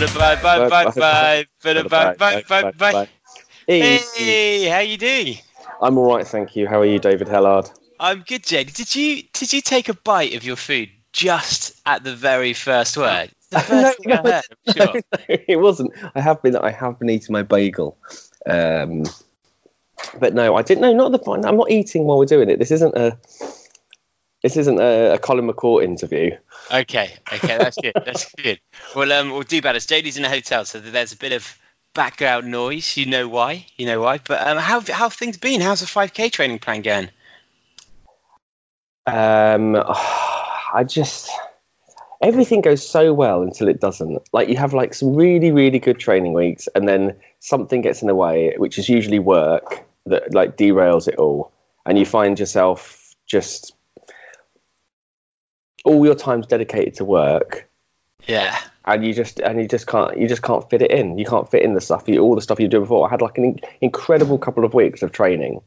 Bye bye bye bye bye. Bye bye bye. Hey, how you doing? I'm all right, thank you. How are you, David Hellard? I'm good, Jed. Did you did you take a bite of your food just at the very first word? Thing I heard, sure. it wasn't. I have been. I have been eating my bagel, um, but no, I didn't. No, not the point. I'm not eating while we're doing it. This isn't a. This isn't a, a Colin McCourt interview. Okay, okay, that's good. That's good. Well, um, we'll do better. JD's in a hotel, so there's a bit of background noise. You know why? You know why? But um, how how have things been? How's the 5K training plan going? Um, I just everything goes so well until it doesn't. Like you have like some really really good training weeks, and then something gets in the way, which is usually work that like derails it all, and you find yourself just all your time's dedicated to work Yeah. and you just and you just can't you just can't fit it in. You can't fit in the stuff you all the stuff you do before. I had like an in- incredible couple of weeks of training.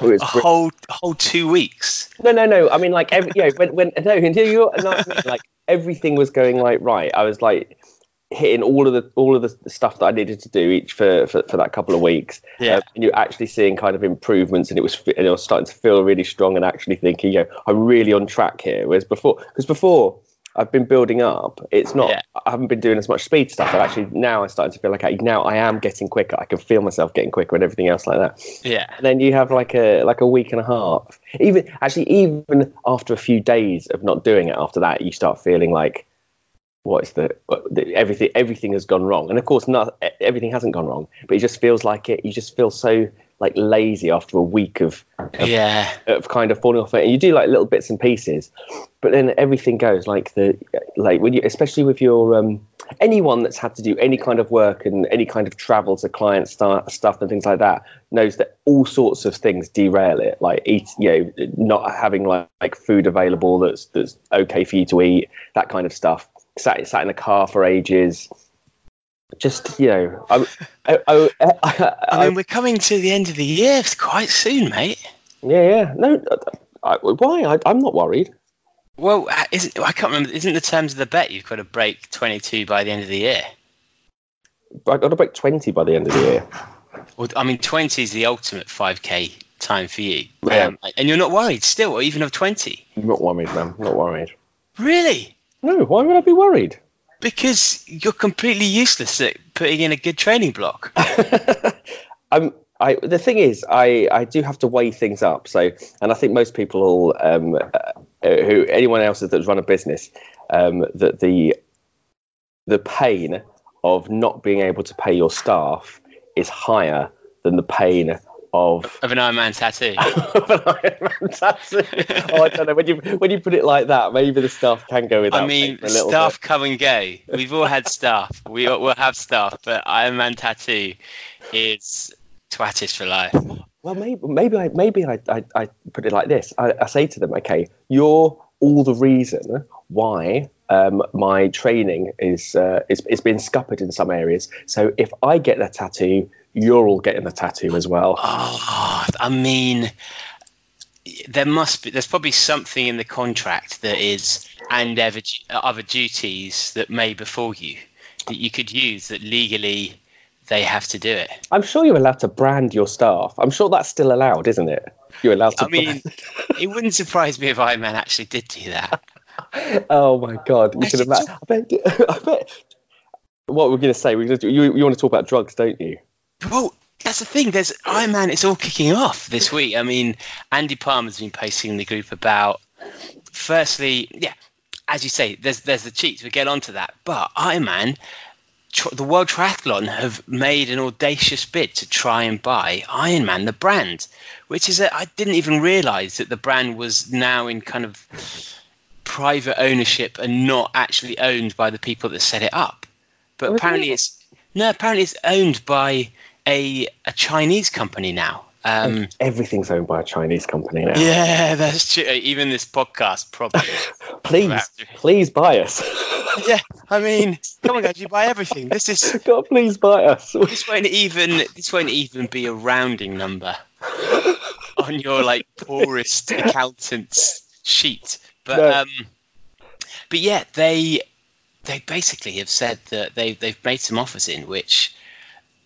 A whole whole two weeks. no, no, no. I mean, like every you know, when when no, until you no, I like everything was going like right. I was like hitting all of the all of the stuff that I needed to do each for for, for that couple of weeks. Yeah. Um, and you're actually seeing kind of improvements, and it was and I was starting to feel really strong, and actually thinking, you know, I'm really on track here. Whereas before, because before. I've been building up. It's not. Yeah. I haven't been doing as much speed stuff. But actually, now I'm starting to feel like I, now I am getting quicker. I can feel myself getting quicker and everything else like that Yeah. and then you have like a like a week and a half even actually even after a few days of not doing it after that you start feeling like what is the, the everything everything has gone wrong. And of course not everything hasn't gone wrong but it just feels like it you just feel so like lazy after a week of Yeah. of kind of falling off it. And you do like little bits and pieces but then everything goes like the like when you especially with your um anyone that's had to do any kind of work and any kind of travel to client sta- stuff and things like that knows that all sorts of things derail it. Like eat you know not having like, like food available that's that's okay for you to eat that kind of stuff sat sat in the car for ages just you know I, I, I, I, I mean, we're coming to the end of the year It's quite soon, mate. yeah yeah no I, why I, i'm not worried Well, uh, isn't, I can't remember. Isn't the terms of the bet you've got to break 22 by the end of the year? I got to break 20 by the end of the year. Well, I mean, 20 is the ultimate 5k time for you. Yeah. Um, and you're not worried still, or even of 20? I'm not worried, man. I'm not worried. Really? No, why would I be worried? Because you're completely useless at putting in a good training block. I'm. I, the thing is, I, I do have to weigh things up. So, and I think most people, um, uh, who anyone else that's run a business, um, that the the pain of not being able to pay your staff is higher than the pain of Of an Iron Man tattoo. of an Iron Man tattoo. oh, I don't know when you when you put it like that. Maybe the staff can go with that. I mean, staff bit. come and go. We've all had staff. We will have staff, but Iron Man tattoo is twattish for life. Well, maybe maybe I maybe I, I, I put it like this. I, I say to them, okay, you're all the reason why um, my training is uh, is is being scuppered in some areas. So if I get a tattoo, you're all getting the tattoo as well. Oh, I mean, there must be. There's probably something in the contract that is, and other, other duties that may befall you that you could use that legally they have to do it. I'm sure you're allowed to brand your staff. I'm sure that's still allowed, isn't it? You're allowed to. I mean, it wouldn't surprise me if Iron Man actually did do that. oh my god, you can imagine. I bet. I bet. What we're going to say? We're gonna do, you you want to talk about drugs, don't you? Well, that's the thing. There's Iron Man. It's all kicking off this week. I mean, Andy Palmer's been pacing the group about. Firstly, yeah, as you say, there's there's the cheats. We get onto that, but Iron Man, tr- the World Triathlon have made an audacious bid to try and buy Iron Man, the brand, which is a, I didn't even realise that the brand was now in kind of private ownership and not actually owned by the people that set it up. But apparently, it's No, apparently it's owned by a a Chinese company now. Um, Everything's owned by a Chinese company now. yeah, that's true. Even this podcast, probably. Please, please buy us. yeah, I mean, come on, guys, you buy everything. This is God, please buy us. this won't even this won't even be a rounding number on your like poorest accountant's sheet. But No. um, but yeah, they they basically have said that they they've made some offers in which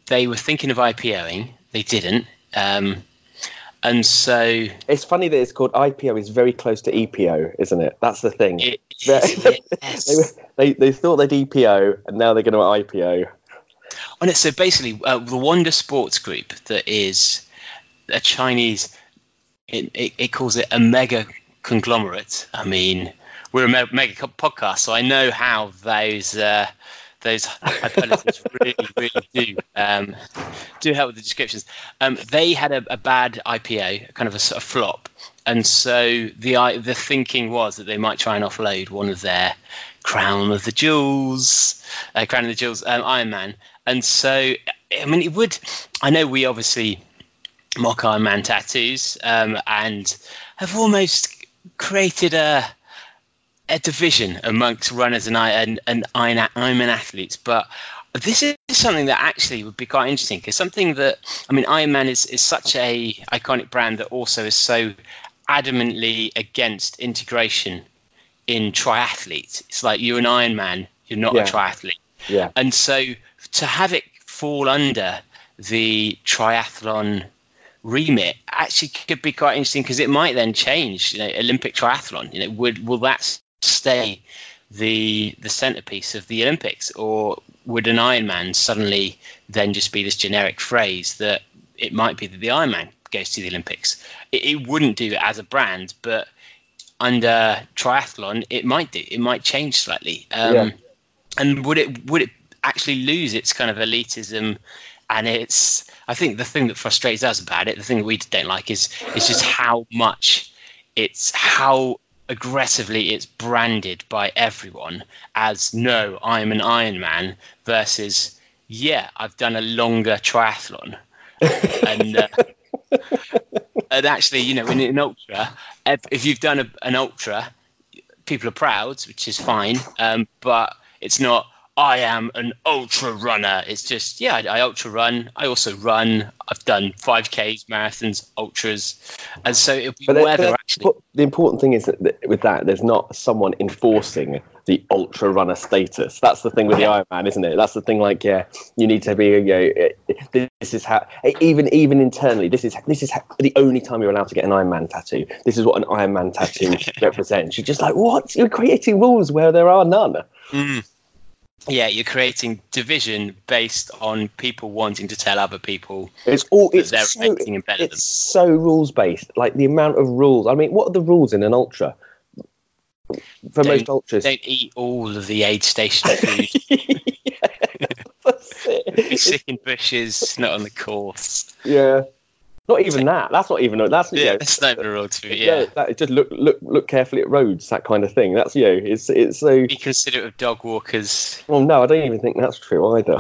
they were thinking of IPOing, they didn't, um, and so It's funny that it's called IPO. is very close to EPO, isn't it? That's the thing. it They- they, they, they thought they'd EPO, and now they're going to IPO. On it, so basically, uh, the Wanda Sports Group that is a Chinese, it, it, it calls it a mega conglomerate. I mean, we're a mega podcast, so I know how those uh, those hyperlatives really, really do um, do help with the descriptions. Um, they had a, a bad IPO, kind of a of flop, and so the the thinking was that they might try and offload one of their crown of the jewels, uh, crown of the jewels, um, Iron Man, and so I mean it would. I know we obviously mock Iron Man tattoos um, and have almost created a a division amongst runners and I and, and Iron Ironman athletes, but this is something that actually would be quite interesting because something that I mean Ironman is is such a iconic brand that also is so adamantly against integration in triathletes. It's like you're an Ironman, you're not Yeah. a triathlete. Yeah. And so to have it fall under the triathlon remit actually could be quite interesting because it might then change. You know, Olympic triathlon. You know, would will that stay the the centerpiece of the Olympics, or would an Ironman suddenly then just be this generic phrase that it might be that the Ironman goes to the Olympics? It, it wouldn't do it as a brand, but under triathlon, it might do. It might change slightly. Um, Yeah. And would it would it actually lose its kind of elitism? And it's I think the thing that frustrates us about it, the thing that we don't like, is is just how much it's how aggressively it's branded by everyone as no, I'm an Ironman versus yeah, I've done a longer triathlon. and uh, and actually, you know, in an ultra, if, if you've done a, an ultra, people are proud, which is fine. Um, but it's not. I am an ultra runner. It's just yeah, I, I ultra run. I also run. I've done 5Ks, marathons, ultras, and so it'll be But, there- but actually. the important thing is that with that, there's not someone enforcing the ultra runner status. That's the thing with the Ironman, isn't it? That's the thing. Like, yeah, you need to be. You know, eh, this is how. Even even internally, this is this is how, the only time you're allowed to get an Ironman tattoo. This is what an Ironman tattoo represents. You're just like, what? You're creating rules where there are none. Mm. Yeah, you're creating division based on people wanting to tell other people It's all. that It's they're so, amazing and better than it's so rules based. Like the amount of rules. I mean, what are the rules in an ultra? For Don't- most ultras, Don't eat all of the aid station food. That's it. Be sick in bushes, not on the course. yeah. Not even that. That's not even. That's Yeah, it's not the rule to be. yeah. Yeah. that, just look look look carefully at roads. That kind of thing. That's you know. It's it's so. Be considerate of dog walkers. Well, no, I don't even think that's true either.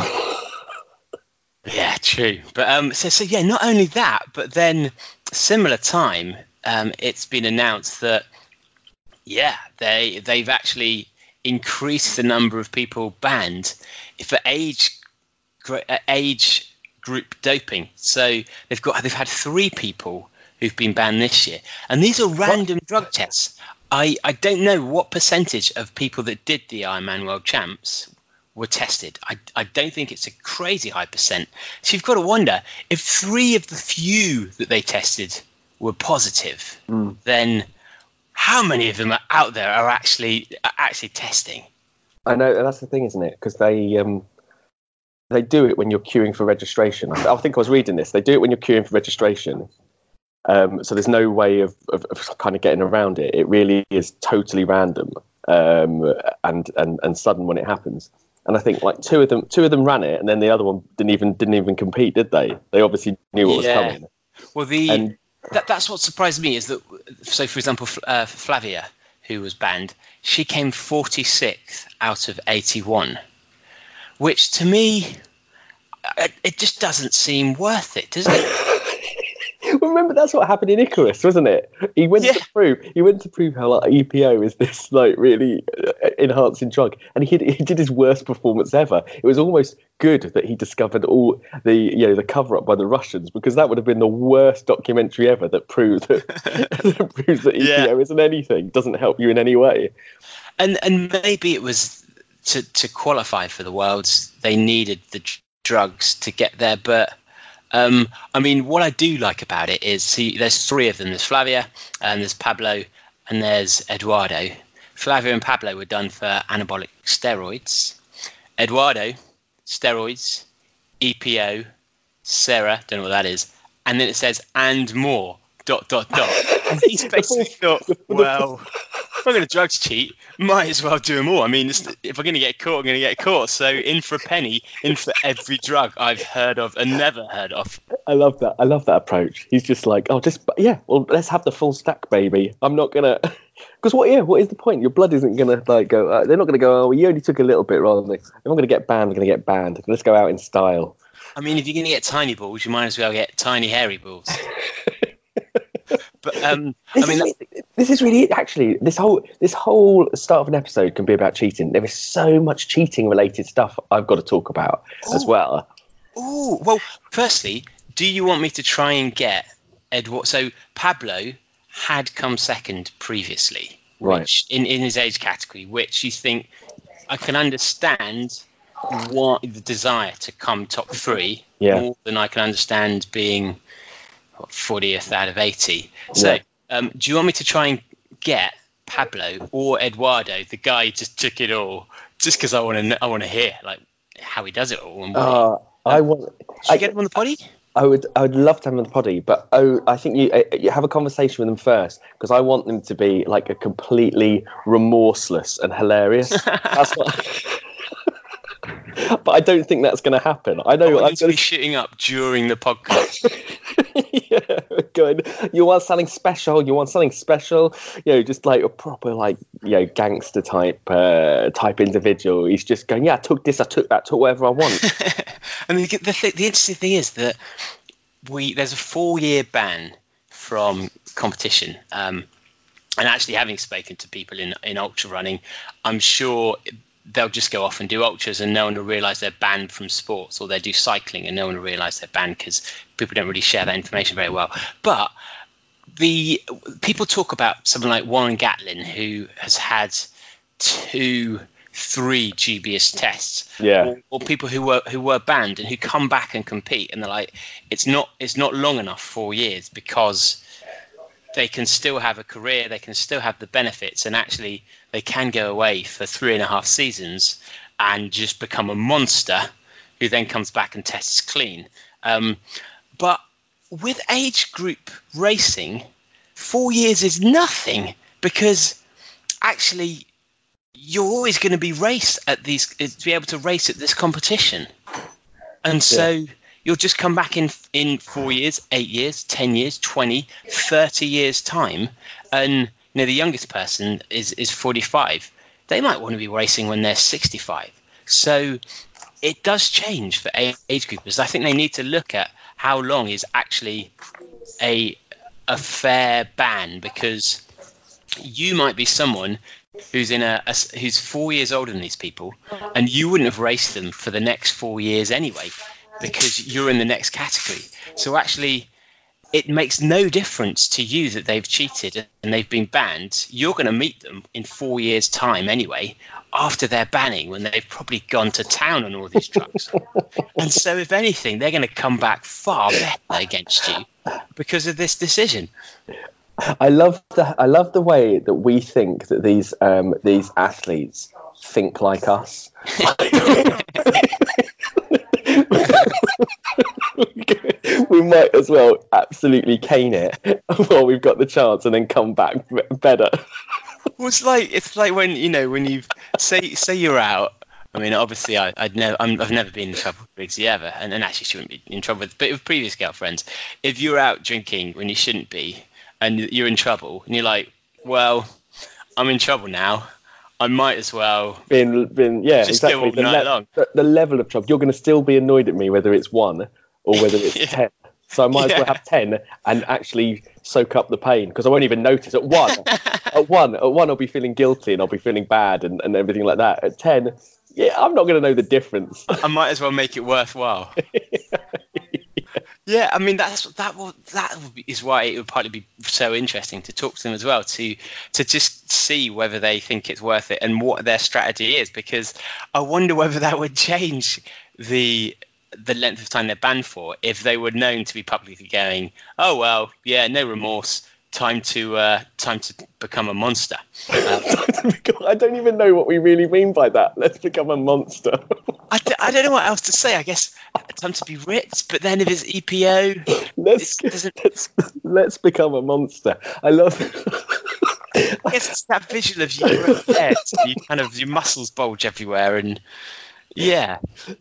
Yeah, true. But um, so so yeah, not only that, but then similar time, um, it's been announced that yeah, they they've actually increased the number of people banned for age uh, age group doping. So they've got they've had three people who've been banned this year, and these are random drug tests. I, I don't know what percentage of people that did the Ironman World Champs were tested. I, I don't think it's a crazy high percent. So you've got to wonder if three of the few that they tested were positive, Mm. then how many of them are out there are actually are actually testing? I know that's the thing, isn't it? Because they um they do it when you're queuing for registration. I, I think I was reading this. They do it when you're queuing for registration. Um, so there's no way of, of, of kind of getting around it. It really is totally random um, and, and and sudden when it happens. And I think like two of them two of them ran it, and then the other one didn't even didn't even compete, did they? They obviously knew what Yeah. was coming. Well, the And that, that's what surprised me is that so for example uh, Flavia who was banned she came 46th out of 81 which to me it, it just doesn't seem worth it, does it? Well, remember that's what happened in Icarus, wasn't it? He went Yeah. to prove he went to prove how like, EPO is this like really uh, enhancing drug, and he he did his worst performance ever. It was almost good that he discovered all the you know the cover up by the Russians because that would have been the worst documentary ever that proves that, that proves that EPO Yeah. isn't anything, doesn't help you in any way. and and maybe it was to to qualify for the worlds they needed the dr- drugs to get there but um, I mean, what I do like about it is see, there's three of them. There's Flavia, and there's Pablo, and there's Eduardo. Flavia and Pablo were done for anabolic steroids. Eduardo, steroids, EPO, Sarah, don't know what that is, and then it says and more. Dot dot dot. And he's basically thought, well, I'm going to drugs cheat, might as well do them all. I mean, if I'm going to get caught, I'm going to get caught. So in for a penny, in for every drug I've heard of and never heard of. I love that. I love that approach. He's just like, oh, just yeah. Well, let's have the full stack, baby. I'm not gonna, because what? Yeah, what is the point? Your blood isn't gonna like go. Uh, they're not gonna go. Oh, you only took a little bit rather than. If I'm gonna get banned, I'm gonna get banned. Let's go out in style. I mean, if you're going to get tiny balls, you might as well get tiny hairy balls. but um, I This, mean, is, really- this is really actually this whole this whole start of an episode can be about cheating. There is so much cheating related stuff I've got to talk about as Oh. well. Oh well. Firstly, do you want me to try and get Edward? So Pablo had come second previously, Right. which in in his age category, which you think I can understand what the desire to come top three Yeah. more than I can understand being what, 40th out of 80. So, Yeah. um, do you want me to try and get Pablo or Eduardo, the guy who just took it all, just because I want to I want to hear like how he does it all and Uh, I want. should I- get him on the potty? I would, I would love to have them on the poddy, but oh, I think you, uh, you have a conversation with them first because I want them to be like a completely remorseless and hilarious. That's what. But I don't think that's going to happen. I I know. I'm him to be shooting up during the podcast. yeah, good. You want something special? You want something special? You know, just like a proper like you know gangster type uh, type individual. He's just going, yeah, I took this, I took that, took whatever I want. and the, the, th- the interesting thing is that we there's a four year ban from competition. Um, and actually, having spoken to people in, in ultra running, I'm sure they'll just go off and do ultras and no one will realise they're banned from sports, or they do cycling and no one will realise they're banned because people don't really share that information very well. But the people talk about someone like Warren Gatlin who has had two, three GBS tests, Yeah. or, or people who were who were banned and who come back and compete, and they're like, it's not it's not long enough, four years, because they can still have a career, they can still have the benefits, and actually they can go away for three and a half seasons and just become a monster who then comes back and tests clean. Um, but with age group racing, four years is nothing because actually you're always going to be raced at these to be able to race at this competition and so you'll just come back in in four years eight years ten years 20 30 years time and you know the youngest person is is 45 they might want to be racing when they're 65 so it does change for age groupers. I think they need to look at how long is actually a a fair ban because you might be someone who's in a, a who's four years older than these people, and you wouldn't have raced them for the next four years anyway, because you're in the next category. So actually, it makes no difference to you that they've cheated and they've been banned. You're going to meet them in four years' time anyway, after their banning, when they've probably gone to town on all these drugs. and so, if anything, they're going to come back far better against you because of this decision. I love the I love the way that we think that these um, these athletes think like us. we might as well absolutely cane it while we've got the chance, and then come back better. Well, it's like it's like when you know when you've say say you're out. I mean, obviously, I, I'd never, I'm, I've never been in trouble with Briggsy ever, and, and actually shouldn't be in trouble with, but with previous girlfriends. If you're out drinking when you shouldn't be, and you're in trouble, and you're like, well, I'm in trouble now. I might as well. Been, been, yeah, exactly. The, long. the, the level of trouble. You're going to still be annoyed at me whether it's one or whether it's Yeah. ten. So I might as well have ten and actually soak up the pain because I won't even notice. At one, at one, at one, I'll be feeling guilty and I'll be feeling bad and, and everything like that. At ten, yeah, I'm not going to know the difference. I might as well make it worthwhile. yeah, I mean that's that will that will be- is why it would partly be so interesting to talk to them as well to to just see whether they think it's worth it and what their strategy is because I wonder whether that would change the the length of time they're banned for if they were known to be publicly going, oh well, yeah, no remorse, time to uh, time to become a monster. Uh, I don't even know what we really mean by that. Let's become a monster. I, d- I don't know what else to say. I guess time to be ripped, but then if it's EPO, let's, let's let's become a monster. I love. I guess it's that visual of you bed, you kind of your muscles bulge everywhere, and yeah,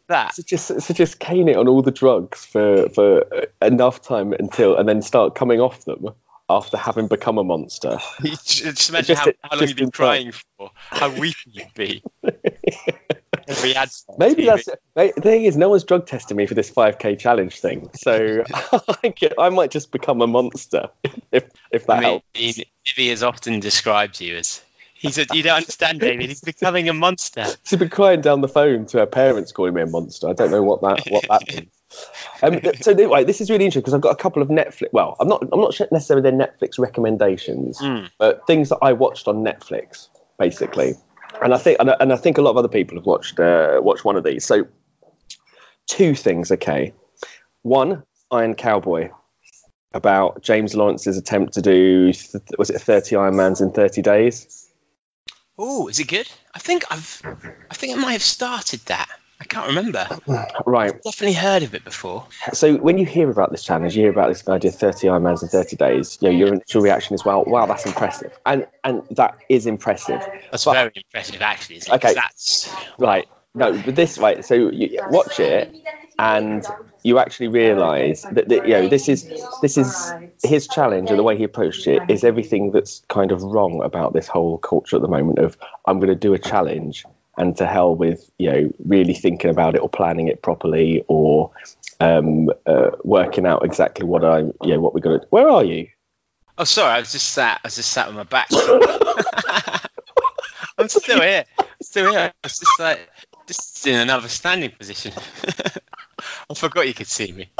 that. So just so just cane it on all the drugs for for enough time until and then start coming off them after having become a monster. Just just imagine Just- how, how long you've been in time. crying for, how weak you'd be. Every ad start Maybe that's the thing is no one's drug testing me for this 5k challenge thing, so I, get, I might just become a monster if if that I mean, helps. Ivy has often described you as. He's a, you don't understand, David. He's becoming a monster. She's been crying down the phone to her parents calling me a monster. I don't know what that what that means. Um, so anyway, this is really interesting because I've got a couple of Netflix. Well, I'm not I'm not sure necessarily they're Netflix recommendations, Mm. but things that I watched on Netflix basically, and I think and I, and I think a lot of other people have watched uh, watched one of these. So two things, okay. One, Iron Cowboy, about James Lawrence's attempt to do was it 30 Ironmans in 30 days. Oh, is it good? I think I've, I think I might have started that. I can't remember. Right. Definitely heard of it before. So when you hear about this challenge, you hear about this idea 30 Ironmans in 30 days, you know, your initial reaction is, well, wow, that's impressive. And and that is impressive. That's But- very impressive, actually. Okay. That's Right. No, but this right. So you watch it, and you actually realise that, that you know this is this is his challenge and the way he approached it is everything that's kind of wrong about this whole culture at the moment of I'm going to do a challenge and to hell with you know really thinking about it or planning it properly or um, uh, working out exactly what I'm you know what we're going to. Where are you? Oh, sorry. I was just sat. I was just sat on my back. I'm still here. Still here. I was just like, just in another standing position. I forgot you could see me.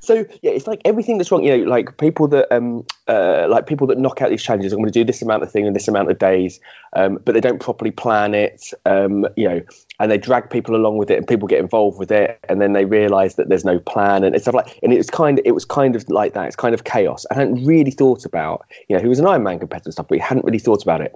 so yeah, it's like everything that's wrong. You know, like people that um uh like people that knock out these challenges. I'm going to do this amount of thing in this amount of days, um, but they don't properly plan it. Um, you know, and they drag people along with it, and people get involved with it, and then they realise that there's no plan and it's stuff like. And it was kind of it was kind of like that. It's kind of chaos. I hadn't really thought about. You know, he was an Ironman competitor and stuff, but he hadn't really thought about it.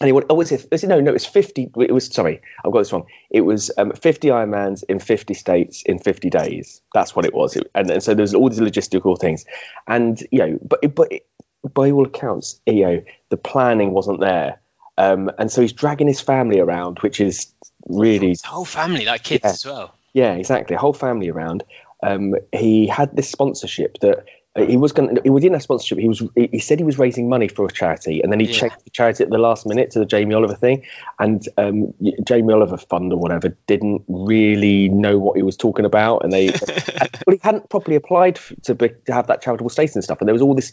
And he went, oh, was it? No, no, it was 50. It was, sorry, I've got this wrong. It was um, 50 Ironmans in 50 states in 50 days. That's what it was. It- and, and so there's all these logistical things. And, you know, but, but it, by all accounts, you know, the planning wasn't there. Um, and so he's dragging his family around, which is really His whole family, like kids Yeah. as well. yeah, exactly. Whole family around. Um, he had this sponsorship that he was going. to He didn't have sponsorship. He was. He said he was raising money for a charity, and then he Yeah. changed the charity at the last minute to the Jamie Oliver thing. And um, Jamie Oliver Fund or whatever didn't really know what he was talking about, and they. well, he hadn't properly applied to, be, to have that charitable status and stuff, and there was all this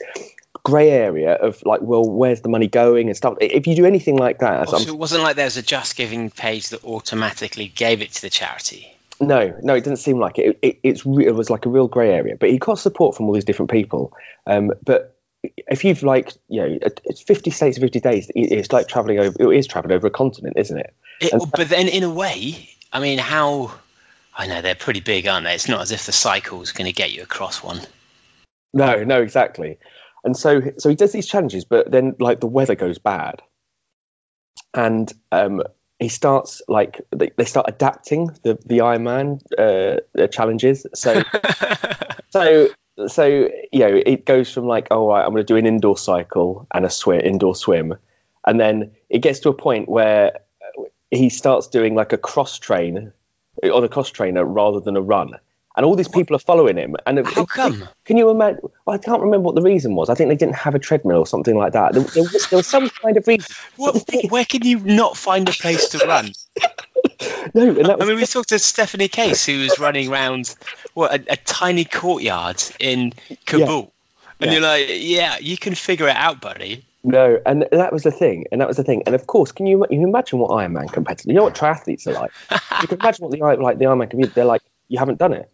grey area of like, well, where's the money going and stuff. If you do anything like that, Also, it wasn't like there was a Just Giving page that automatically gave it to the charity. No, no, it didn't seem like it. It, it it's re- it was like a real grey area, but he got support from all these different people. Um, but if you've like, you know, it's fifty states, fifty days. It's like traveling over. It is traveling over a continent, isn't it? It, And- but then, in a way, I mean, how? I know they're pretty big, aren't they? It's not as if the cycle's going to get you across one. No, no, exactly. And so, so he does these challenges, but then like the weather goes bad, and um, he starts like they, they start adapting the the Ironman uh, uh, challenges. So. so so you know it goes from like oh right, i'm going to do an indoor cycle and a swim indoor swim and then it gets to a point where he starts doing like a cross train on a cross trainer rather than a run and all these people are following him. And How come? Can you imagine? Well, I can't remember what the reason was. I think they didn't have a treadmill or something like that. There, there, was, there was some kind of reason. What, where can you not find a place to run? No, I mean, we talked to Stephanie Case, who was running around what a, a tiny courtyard in Kabul, and Yeah. you're like, yeah, you can figure it out, buddy. no, and that was the thing, and that was the thing. And of course, can you you imagine what Ironman competitors? You know what triathletes are like. you can imagine what the like the Ironman community. They're like, you haven't done it.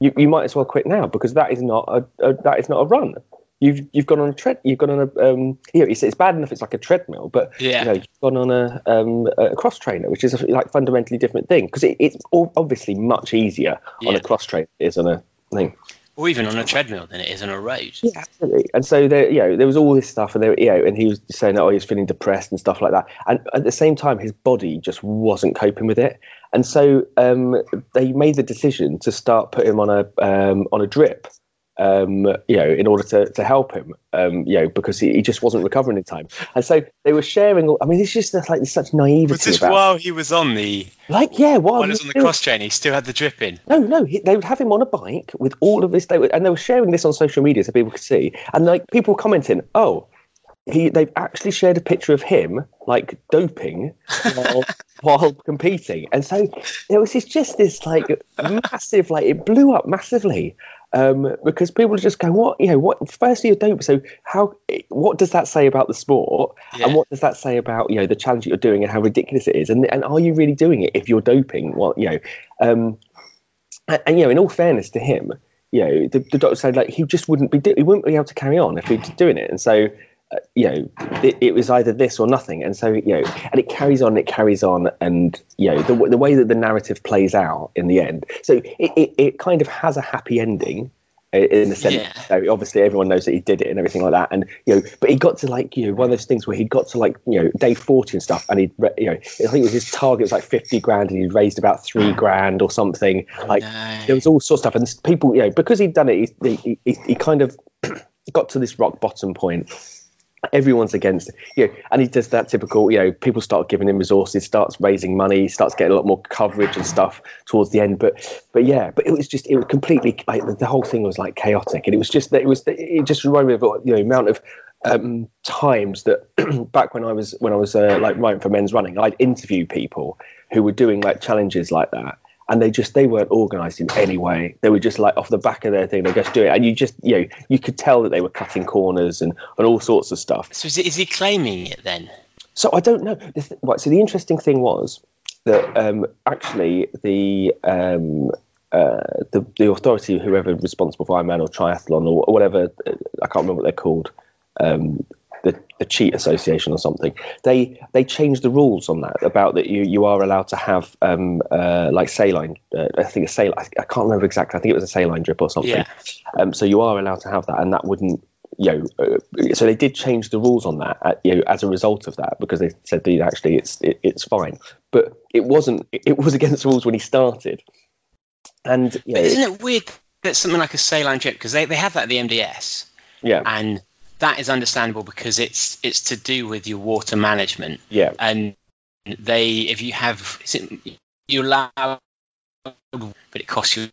You, you might as well quit now because that is not a, a that is not a run. You've you've gone on a tread. You've gone on a um. Here it's, it's bad enough it's like a treadmill, but Yeah. you know you've gone on a um a cross trainer, which is a like fundamentally different thing because it, it's all obviously much easier on a cross trainer than it is on a thing. Or even on a treadmill than it is on a road. Yeah, absolutely. And so there, you know, there was all this stuff, and there, you know, and he was saying that oh, he was feeling depressed and stuff like that. And at the same time, his body just wasn't coping with it. And so um, they made the decision to start putting him on a um, on a drip, um, you know, in order to, to help him, um, you know, because he, he just wasn't recovering in time. And so they were sharing. all- I mean, it's just like there's such naivety Was this about, while he was on the like, yeah, while while he he was on the cross train? He still had the drip in. no, no, he, they would have him on a bike with all of this, they were, and they were sharing this on social media so people could see, and like people commenting, oh, he, they've actually shared a picture of him like doping while, while competing, and so it was just this like massive, like it blew up massively. Um, because people just go, what you know, what? Firstly, you're dope. So how? What does that say about the sport? Yeah. And what does that say about you know the challenge that you're doing and how ridiculous it is? And and are you really doing it if you're doping? Well, you know, um, and, and, you know, in all fairness to him, you know, the, the doctor said like he just wouldn't be do- he wouldn't be able to carry on if he was doing it, and so. Uh, you know, it, it was either this or nothing, and so you know, and it carries on, it carries on, and you know, the, the way that the narrative plays out in the end. So it, it, it kind of has a happy ending, in the sense. Yeah. So obviously, everyone knows that he did it and everything like that, and you know, but he got to like you know one of those things where he got to like you know day forty and stuff, and he you know, I think it was his target was like fifty grand, and he raised about three grand or something. Like no. there was all sorts of stuff, and people, you know, because he'd done it, he he, he, he kind of got to this rock bottom point. Everyone's against it, you know, and he does that typical, you know, people start giving him resources, starts raising money, starts getting a lot more coverage and stuff towards the end. But, but yeah, but it was just, it was completely like the, whole thing was like chaotic, and it was just that it was, it just reminded me of you know, the amount of um, times that back when I was when I was uh, like writing for Men's Running, I'd interview people who were doing like challenges like that, and they just they weren't organised in any way. They were just like off the back of their thing, they just do it, and you just you know you could tell that they were cutting corners and and all sorts of stuff. So is, it, is he claiming it then? So I don't know. The th- right, so the interesting thing was that um, actually the um, uh, the the authority, whoever responsible for Ironman or triathlon or whatever, uh, I can't remember what they're called, um, the the cheat association or something. They they changed the rules on that about that you you are allowed to have um, uh, like saline. Uh, I think a saline. I, can't remember exactly. I think it was a saline drip or something. Yeah. Um, so you are allowed to have that, and that wouldn't. You know, uh, so they did change the rules on that, uh, you know, as a result of that, because they said that actually it's it, it's fine, but it wasn't. It was against the rules when he started, and you know, isn't it weird that something like a saline drip, because they, they have that at the MDS, yeah, and that is understandable because it's it's to do with your water management. yeah, and they if you have is it, you allow but it costs you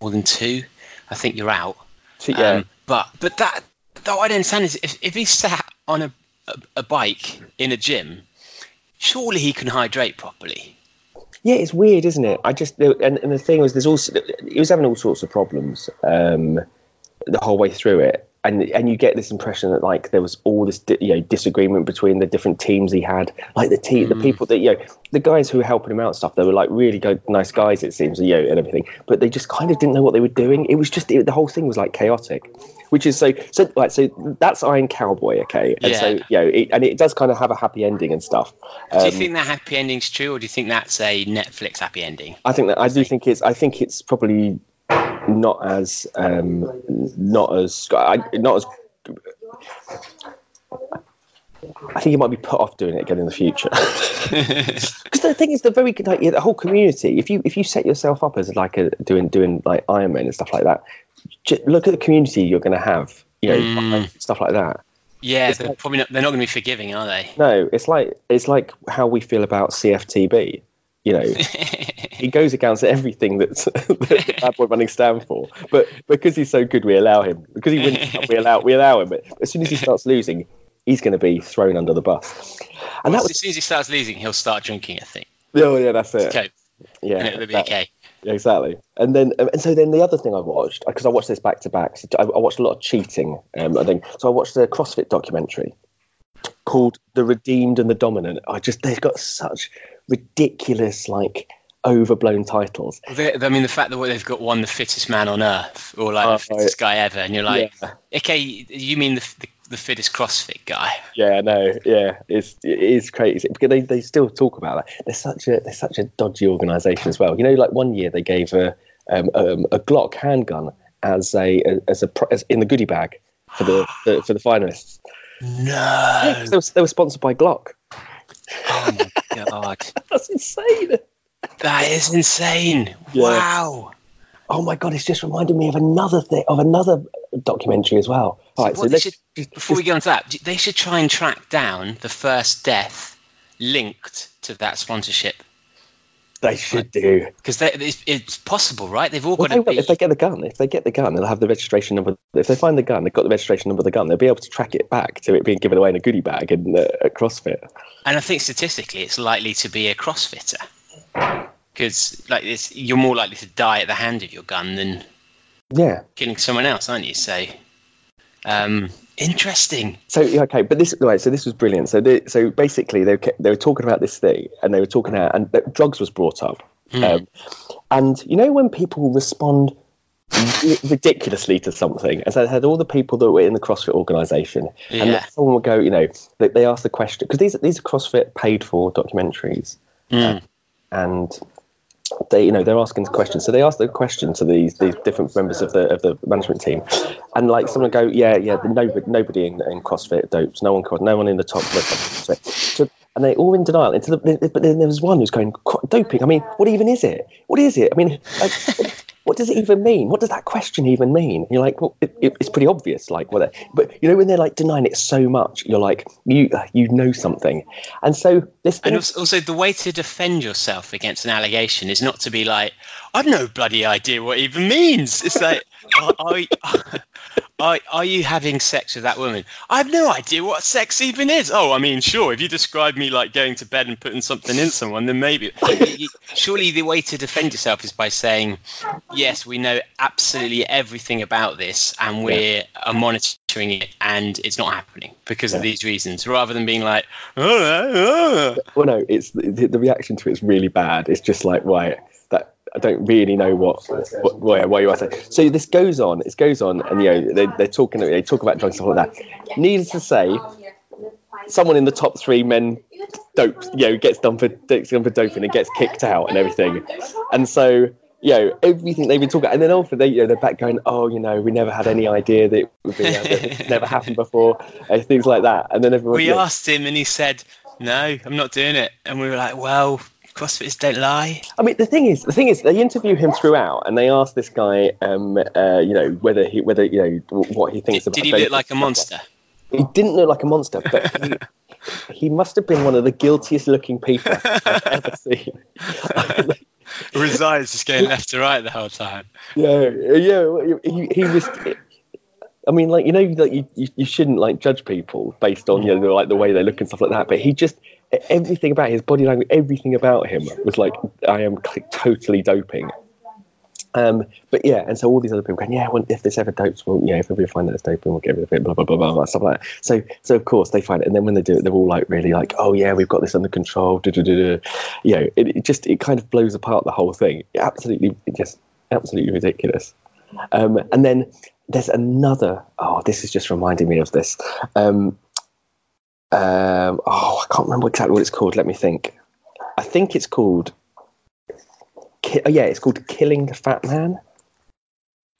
more than two i think you're out so, yeah. um, but but that though i don't understand is if, if he's sat on a, a, a bike in a gym surely he can hydrate properly Yeah, it's weird, isn't it? I just and, and the thing was, there's also he was having all sorts of problems um, the whole way through it, and and you get this impression that like there was all this di- you know disagreement between the different teams he had, like the team, the people that you know, the guys who were helping him out and stuff. They were like really good, nice guys, it seems, you know, and everything, but they just kind of didn't know what they were doing. It was just it, the whole thing was like chaotic. Which is so so like so that's Iron Cowboy, okay, and so Yeah. you know, it, and it does kind of have a happy ending and stuff. do you Um, think that happy ending's true or do you think that's a netflix happy ending I think that I do think it's. I think it's probably not as um, not as I, not as. I think he might be put off doing it again in the future. Because the thing is, the very like, the whole community. If you if you set yourself up as like a doing doing like Ironman and stuff like that, j- look at the community you're going to have. You know, Mm. stuff like that. yeah It's they're like- probably not they're not going to be forgiving are they No, it's like it's like how we feel about CFTB. You know, he goes against everything that's that Bad Boy Running stand for. But because he's so good, we allow him. Because he wins, we allow we allow him. But as soon as he starts losing, he's going to be thrown under the bus. And Well, that as soon as he starts losing, he'll start drinking. I think. was oh yeah, that's it. Okay. Yeah, and it'll be that- okay. Yeah, exactly. And then, um, and so then the other thing I watched because I watched this back to back. so I, I watched a lot of cheating. Um, I think so. I watched the CrossFit documentary called "The Redeemed and the Dominant." I just they've got such ridiculous, like overblown titles. I mean, the fact that they've got one the fittest man on earth, or like Oh, the fittest guy ever, and you're like, yeah, okay, you mean the, the, the fittest CrossFit guy? yeah, no, yeah, it's it is crazy because they, they still talk about that. They're such a they're such a dodgy organisation as well. You know, like one year they gave a um, um, a Glock handgun as a as a as in the goodie bag for the, the for the finalists. No. They were, they were sponsored by Glock. Oh my god, That's insane. that is insane! Yeah. Wow. Oh my god, it's just reminded me of another thing, of another documentary as well. All right, What so they let's should- Before we get on to that, they should try and track down the first death linked to that sponsorship they should do. because it's, it's possible, right? They've all Well, got they to be. if they get the gun, if they get the gun, they'll have the registration number. If they find the gun, they've got the registration number of the gun. They'll be able to track it back to it being given away in a goodie bag in, uh, at CrossFit. And I think statistically, it's likely to be a CrossFitter because like it's, you're more likely to die at the hand of your gun than Yeah. killing someone else, aren't you? So, um, interesting. So okay, but this right. So this was brilliant. So they, so basically they were- they were talking about this thing, and they were talking about and drugs was brought up, Hmm. um, and you know when people respond ridiculously to something, as I had all the people that were in the CrossFit organisation, and someone would go, you know, they, they ask the question because these these are CrossFit paid for documentaries, Mm. and they you know they're asking questions. So they ask the question to these these different members of the of the management team. And like someone go yeah yeah nobody nobody in, in crossfit dopes. No one no one in the top so, and they all in denial. Until the, but then there was one who's going "Qu- doping? I mean what even is it? What is it? I mean like what does it even mean? What does that question even mean? You're like well it, it, it's pretty obvious like what but you know when they're like denying it so much you're like you you know something. And so this And also, also, the way to defend yourself against an allegation is not to be like, "I've no bloody idea what it even means." It's like, are, are, are, are you having sex with that woman? I have no idea what sex even is. Oh, I mean, sure. If you describe me like going to bed and putting something in someone, then maybe. Surely the way to defend yourself is by saying, "Yes, we know absolutely everything about this, and we're uh, monitoring it, and it's not happening because of these reasons," rather than being like, "Oh, oh, oh." well no it's the, the reaction to it is really bad it's just like right i don't really know what what why, why you are saying so this goes on it goes on and you know they, they're talking they talk about drugs and stuff like that needless to say someone in the top three men dope you know gets done for gets done for doping and gets kicked out and everything and so you know everything they've been talking and then often they you know they're back going oh you know we never had any idea that it would be uh, it's never happened before and things like that and then everyone we yeah. asked him and he said, "No, I'm not doing it." And we were like, "Well, CrossFitters don't lie." I mean, the thing is, the thing is, they interview him throughout, and they ask this guy, um, uh, you know, whether he, whether you know, what he thinks Did, about. did he look like a monster? He didn't look like a monster, but he, he must have been one of the guiltiest looking people I've ever seen. Eyes just going left to right the whole time? yeah, yeah, he, he was. I mean, like you know, like you, you, you shouldn't like judge people based on you know like the way they look and stuff like that. But he just everything about his body language, everything about him was like, I am totally doping. Um, but yeah, and so all these other people going, yeah, well, if this ever dopes, well, yeah, if we find that it's doping, we'll get rid of it, blah blah blah blah, blah stuff like that. So, so of course they find it, and then when they do it, they're all like really like, oh yeah, we've got this under control. Da, da, da, da. You know, it, it just it kind of blows apart the whole thing. Absolutely, just absolutely ridiculous. Um, and then there's another. Oh, this is just reminding me of this. Um, um, oh, I can't remember exactly what it's called. Let me think. I think it's called. Ki- oh, yeah, it's called Killing the Fat Man.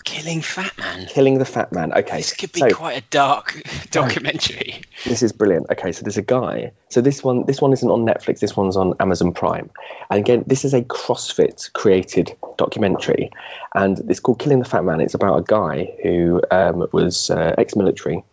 Killing Fat Man. Killing the Fat Man. Okay, This could be so quite a dark documentary. this is brilliant. Okay, so there's a guy. So this one, this one isn't on Netflix. This one's on Amazon Prime. And again, this is a CrossFit created documentary, and it's called Killing the Fat Man. It's about a guy who um, was uh, ex-military,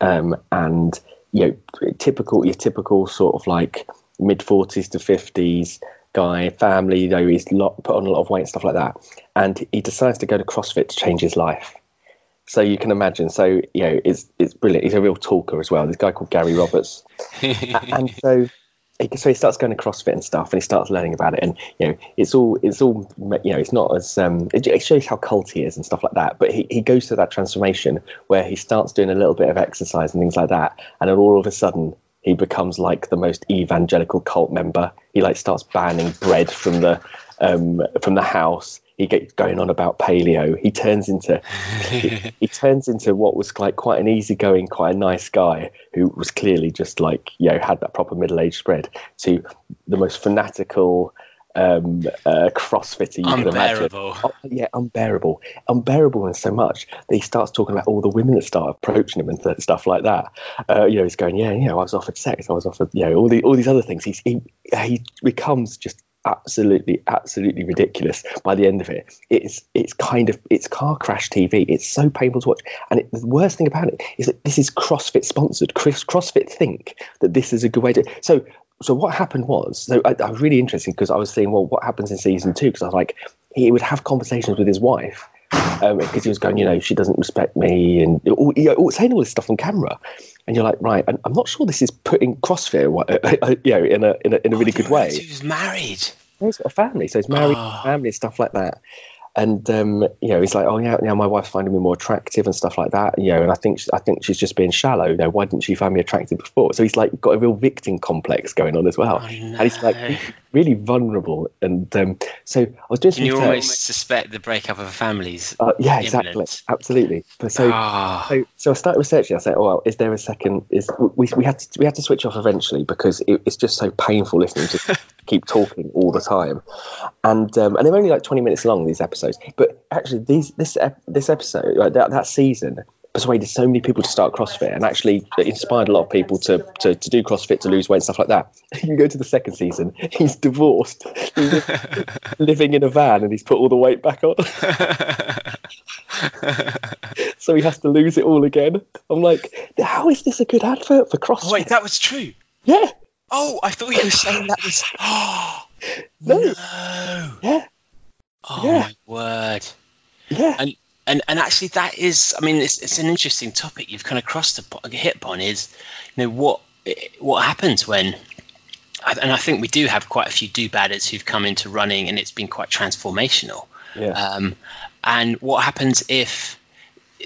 um, and you know, typical, your typical sort of like mid 40s to 50s, guy, family. You know, he's lot, put on a lot of weight and stuff like that, and he decides to go to CrossFit to change his life. So you can imagine. So you know, it's it's brilliant. He's a real talker as well. This guy called Gary Roberts, and so so he starts going to CrossFit and stuff, and he starts learning about it. And you know, it's all it's all you know, it's not as um, it, it shows how cult he is and stuff like that. But he, he goes through that transformation where he starts doing a little bit of exercise and things like that, and then all of a sudden he becomes like the most evangelical cult member. He like starts banning bread from the um, from the house. He gets going on about paleo. He turns into he, he, turns into what was like quite an easygoing, quite a nice guy who was clearly just like you know had that proper middle age spread to the most fanatical um, uh, CrossFitter you can imagine. Oh, yeah, unbearable, unbearable, and so much that he starts talking about all the women that start approaching him and th- stuff like that. Uh, you know, he's going, yeah, you know, I was offered sex, I was offered, you know, all the all these other things. He's, he he becomes just absolutely absolutely ridiculous by the end of it. It's it's kind of it's car crash tv it's so painful to watch. And it, the worst thing about it is that this is crossfit sponsored. Chris, crossfit think that this is a good way to so so what happened was so I, I was really interesting because i was saying well what happens in season two? Because i was like he would have conversations with his wife because um, he was going, you know, she doesn't respect me, and you know, saying all this stuff on camera, and you're like, right, I'm not sure this is putting CrossFit, you know, in a in a, in a really good way. He's married. He's got a family, so he's married, oh. family, stuff like that and um, you know, he's like, oh yeah, yeah, my wife's finding me more attractive and stuff like that. You know, and I think I think she's just being shallow. You know, why didn't she find me attractive before? So he's like got a real victim complex going on as well, oh, no. and he's like really vulnerable. And um, so I was doing. Can you almost suspect the breakup of a family's? Uh, yeah, exactly, absolutely. But so, oh. so, so I started researching. I said, oh, well, is there a second? Is we, we had to we had to switch off eventually because it, it's just so painful listening to keep talking all the time, and um, and they're only like twenty minutes long these episodes. But actually, these this this episode like that that season persuaded so many people to start CrossFit and actually inspired a lot of people to, to, to do CrossFit, to lose weight, and stuff like that. You go to the second season, he's divorced, he's living in a van, and he's put all the weight back on. so he has to lose it all again. I'm like, how is this a good advert for CrossFit? Oh, wait, that was true. Yeah. Oh, I thought you were saying that was. no. no. Yeah. Oh yeah. my word. Yeah. And and and actually that is I mean it's, it's an interesting topic you've kind of crossed the hit upon is you know what what happens when and I think we do have quite a few do badders who've come into running and it's been quite transformational. Yeah. Um, and what happens if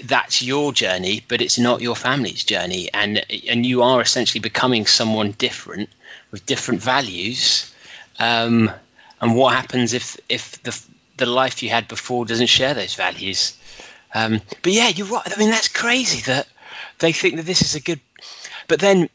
that's your journey, but it's not your family's journey, and and you are essentially becoming someone different with different values. Um, and what happens if if the the life you had before doesn't share those values? Um, but yeah, you're right. I mean, that's crazy that they think that this is a good. But then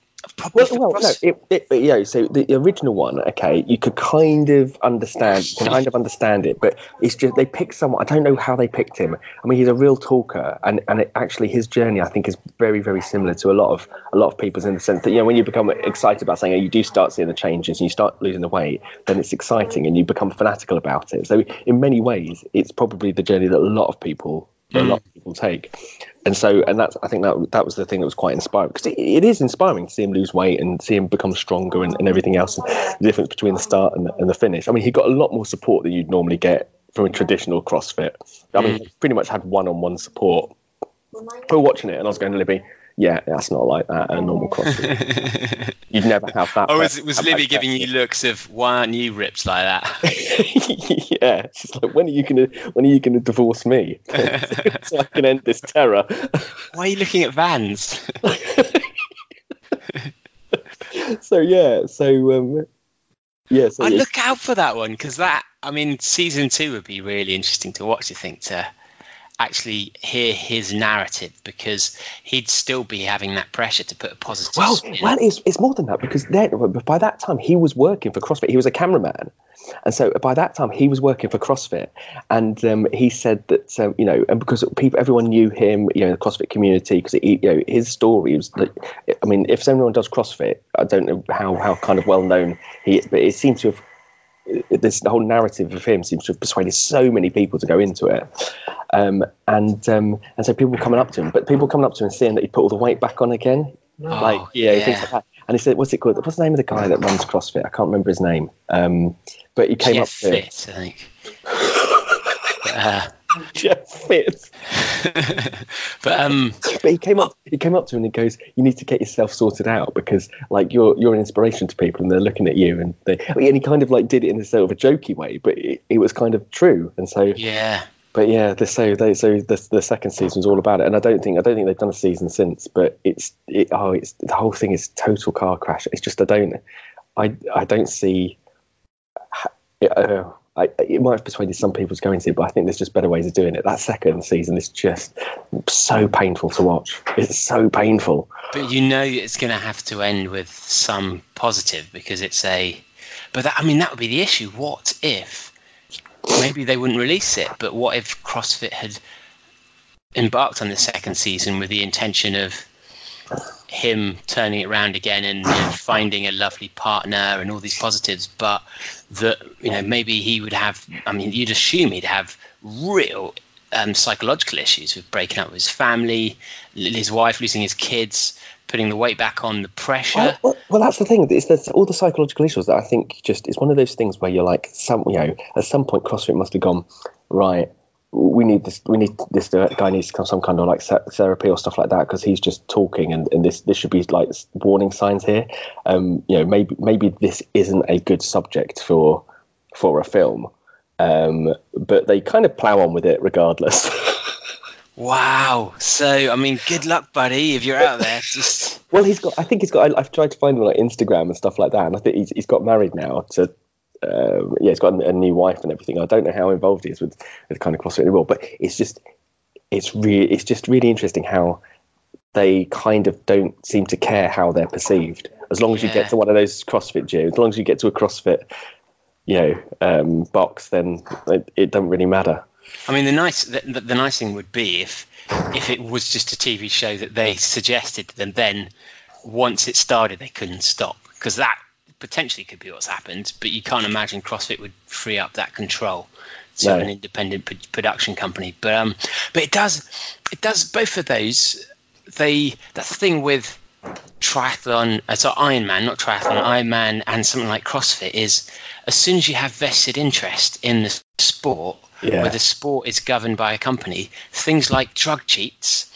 well, well no, it, it, you know, so the, the, original one, okay, you could kind of understand, kind of understand it, but it's just they picked someone. I don't know how they picked him. I mean, he's a real talker, and and it, actually his journey, I think, is very very similar to a lot of a lot of people's in the sense that you know when you become excited about something, you do start seeing the changes, and you start losing the weight, then it's exciting, and you become fanatical about it. So in many ways, it's probably the journey that a lot of people mm. a lot of people take and so and that's I think that that was the thing that was quite inspiring because it, it is inspiring to see him lose weight and see him become stronger and, and everything else and the difference between the start and, and the finish. I mean, he got a lot more support than you'd normally get from a traditional CrossFit. I mean, mm. pretty much had one-on-one support. We were watching it, and I was going to Libby yeah, that's not like that a normal CrossFit. You'd never have that. Oh, was, was Libby giving you looks of why aren't you ripped like that? yeah, she's like, when are you gonna when are you gonna divorce me so I can end this terror? Why are you looking at Vans? so yeah, so um, yeah, so I look out for that one because that I mean, season two would be really interesting to watch. I think to actually hear his narrative because he'd still be having that pressure to put a positive. Well, well, it's, it's more than that because then by that time he was working for CrossFit. He was a cameraman, and so by that time he was working for CrossFit, and um, he said that um, you know, and because people, everyone knew him, you know, the CrossFit community because you know his story was. Like, I mean, if someone does CrossFit, I don't know how how kind of well known he is, but it seems to have this whole narrative of him seems to have persuaded so many people to go into it. Um, and um, and so people coming up to him, but people coming up to him and seeing that he put all the weight back on again, oh, like yeah, yeah. things like that. and he said, "What's it called? What's the name of the guy that runs CrossFit? I can't remember his name." Um, but he came Jeff up to him. Fit, I think. uh, Jeff Fitz. but um, But he came up. He came up to him and he goes, "You need to get yourself sorted out because like you're you're an inspiration to people and they're looking at you." And they and he kind of like did it in a sort of a jokey way, but it, it was kind of true. And so yeah, But yeah, the, so they, so the, the second season was all about it, and I don't think I don't think they've done a season since. But it's it, oh, it's the whole thing is total car crash. It's just I don't I I don't see. Uh, I, it might have persuaded some people to go into it, but I think there's just better ways of doing it. That second season is just so painful to watch. It's so painful. but you know it's going to have to end with some positive because it's a. But that, I mean, that would be the issue. What if maybe they wouldn't release it? But what if CrossFit had embarked on the second season with the intention of him turning it around again and you know, finding a lovely partner and all these positives, but that you know maybe he would have. I mean, you'd assume he'd have real um, psychological issues with breaking up with his family, his wife losing his kids, putting the weight back on, the pressure. Well, well, that's the thing. It's the, all the psychological issues that I think just it's one of those things where you're like, some you know, at some point CrossFit must have gone right. We need this. We need this guy needs some kind of like therapy or stuff like that because he's just talking and, and this this should be like warning signs here. Um, you know, maybe maybe this isn't a good subject for for a film. Um, but they kind of plow on with it regardless. Wow. So I mean, good luck, buddy, if you're out there. Just Well, he's got. I think he's got. I, I've tried to find him on like Instagram and stuff like that, and I think he's, he's got married now to. Um, yeah, he's got a, a new wife and everything. I don't know how involved he is with with kind of CrossFit anymore, but it's just, it's really, it's just really interesting how they kind of don't seem to care how they're perceived. As long as you get to one of those CrossFit gyms, as long as you get to a CrossFit, you know, um, box, then it, it doesn't really matter. I mean, the nice the, the, the nice thing would be if if it was just a TV show that they suggested, then then once it started, they couldn't stop because that potentially could be what's happened. But you can't imagine CrossFit would free up that control to No. an independent p- production company. But um, but it does it does both of those. They that's the thing with triathlon, uh, so Ironman, not triathlon, Ironman, and something like CrossFit is as soon as you have vested interest in the sport, Yeah. where the sport is governed by a company, things like drug cheats,